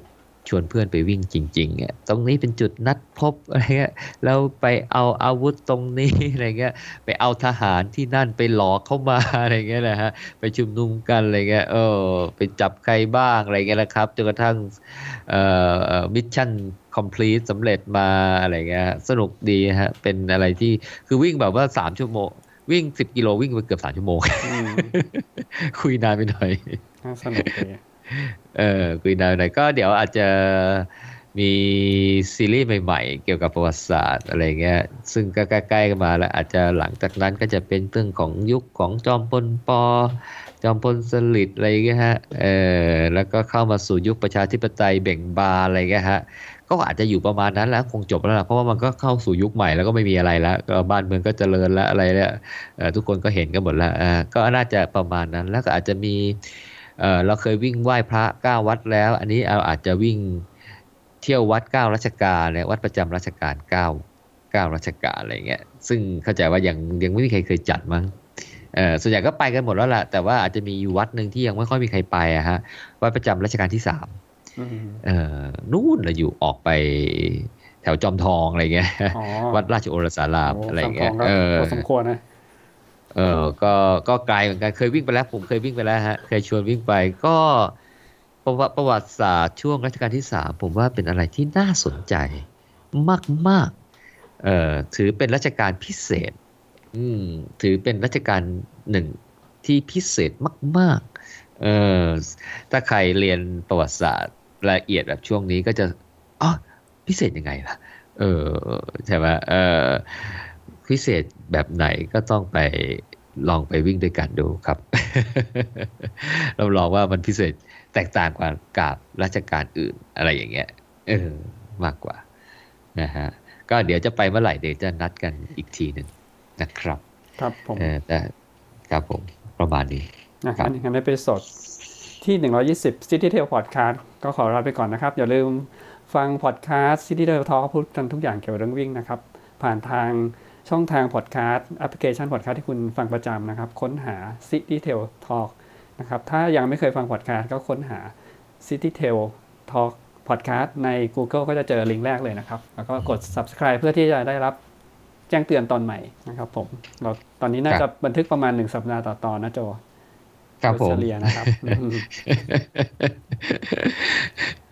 ชวนเพื่อนไปวิ่งจริงๆอะตรงนี้เป็นจุดนัดพบอะไรเงี้ยแล้วไปเอาอาวุธตรงนี้อะไรเงี้ย ไปเอาทหารที่นั่นไปหลอกเข้ามาอะไรเงี้ยนะฮะ ไปชุมนุมกันอะไรเงี้ย เออ ไปจับใครบ้างอะไรเงี้ยนะครับ จนกระทั่งเอ่อ mission complete สำเร็จมาอะไรเงี้ย สนุกดีฮะ เป็นอะไรที่ คือวิ่งแบบว่าสามชั่วโมง วิ่งสิบกิโลวิ่งไปเกือบสามชั่วโมง
อืม
คุยนานไปหน่อย
น่าสนุกดี
เออคุยนานไปหน่อยก็เดี๋ยวอาจจะมีซีรีส์ใหม่ๆ เกี่ยวกับประวัติศาสตร์อะไรเงี้ย ซึ่งก็ใกล้ๆกันมาแล้ว อาจจะหลังจากนั้นก็จะเป็นเรื่องของยุคของจอมพลปอ จอมพลสฤษดิ์อะไรเงี้ยฮะ เออแล้วก็เข้ามาสู่ยุคประชาธิปไตยเบ่งบานอะไรเงี้ยฮะ ก็อาจจะอยู่ประมาณนั้นแล้วคงจบแล้วล่ะเพราะว่ามันก็เข้าสู่ยุคใหม่แล้วก็ไม่มีอะไรแล้วก็บ้านเมืองก็เจริญแล้วอะไรเนี่ยทุกคนก็เห็นกันหมดแล้วก็น่าจะประมาณนั้นแล้วก็อาจจะมีเราเคยวิ่งไหว้พระเก้าวัดแล้ว อันนี้เราอาจจะวิ่งเที่ยววัดเก้าราชการเนี่ยวัดประจำราชการเก้าเก้าราชการอะไรเงี้ยซึ่งเข้าใจว่ายังยังไม่มีใครเคยจัดมั้งส่วนใหญ่ก็ไปกันหมดแล้วล่ะแต่ว่าอาจจะมีอยู่วัดหนึ่งที่ยังไม่ค่อยมีใครไปอะฮะวัดประจำราชการที่สาม เออนู่นเราอยู่ออกไปแถวจอมทองอะไรเงี้ย
อ๋อ
วัดราชโอรสาราม
โอ้
อะไร
สามท
เงี้
อยงก็
เออ
พอสมควรนะ
เออก็ก็ไกลเหมือนกันเคยวิ่งไปแล้วผมเคยวิ่งไปแล้วฮะเคยชวนวิ่งไปก็ประวัติประวัติศาสตร์ช่วงรัชกาลที่สามผมว่าเป็นอะไรที่น่าสนใจมากๆเอ่อถือเป็นรัชกาลพิเศษ อืมถือเป็นรัชกาลหนึ่งที่พิเศษมาก ๆเออถ้าใครเรียนประวัติศาสตร์ ละเอียดแบบช่วงนี้ก็จะอ๋อพิเศษยังไงล่ะ เออใช่ไหมเออพิเศษแบบไหนก็ต้องไปลองไปวิ่งด้วยกันดูครับเราลองว่ามันพิเศษแตกต่างกว่ากับราชการอื่นอะไรอย่างเงี้ยเออมากกว่านะฮะก็เดี๋ยวจะไปเมื่อไหร่เดี๋ยวจะนัดกันอีกทีหนึ่งนะครับ
ครับผม
เออแต่ครับผมประมาณนี้
นะค
ครั
รับบงั้นใน episode ที่ 120 City Trail Podcast ก็ขอลาไปก่อนนะครับ อย่าลืมฟังพอดแคสต์ City Tail Talk พูดกันทุกอย่างเกี่ยวกับเรื่องวิ่งนะครับ ผ่านทางช่องทางพอดแคสต์แอปพลิเคชันพอดแคสต์ที่คุณฟังประจำนะครับ ค้นหา City Trail Talk นะครับ ถ้ายังไม่เคยฟังพอดแคสต์ก็ค้นหา City Trail Talk Podcast ใน Google ก็จะเจอลิงก์แรกเลยนะครับ แล้วก็กด subscribe เพื่อที่จะได้รับแจ้งเตือนตอนใหม่นะครับผมเราตอนนี้น่าจะ
บ
บันทึกประมาณ 1 สัปดาห์ต่อตอนนะโจ
ครับผม
โดยเฉลี่ยนะครับอืม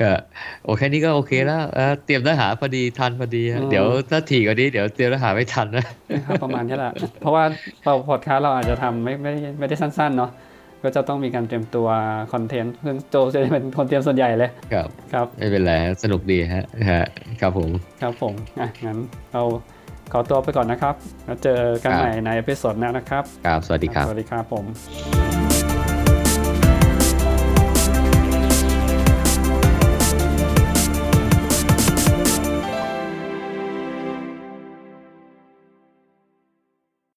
ก็โอแค่นี้ก็โอเคแล้วเออเตรียมเนื้อหาพอดีทันพอดีฮะเดี๋ยวถ้าถี่กว่านี้เดี๋ยวเตรียมเนื้อหาไม่ทันนะ
นะครับประมาณนี้แหละเพราะว่าเราพอดคาสต์เราอาจจะทำไม่ไม่ไม่ได้สั้นๆเนาะก็จะต้องมีการเตรียมตัวคอนเทนต์ซึ่งโจจะเป็นคนเตรียมส่วนใหญ่เลย
ครับ
ครับ
ไม่เป็นไรฮะสนุกดีฮะฮะครับผม
ครับผมอะงั้นเราขอตัวไปก่อนนะครับ แล้วเจอกัน
ครับ
ใหม่ในเอพิโซดหน้านะครับ
ครับ สวัสดีครับ
สวัสดีครับผม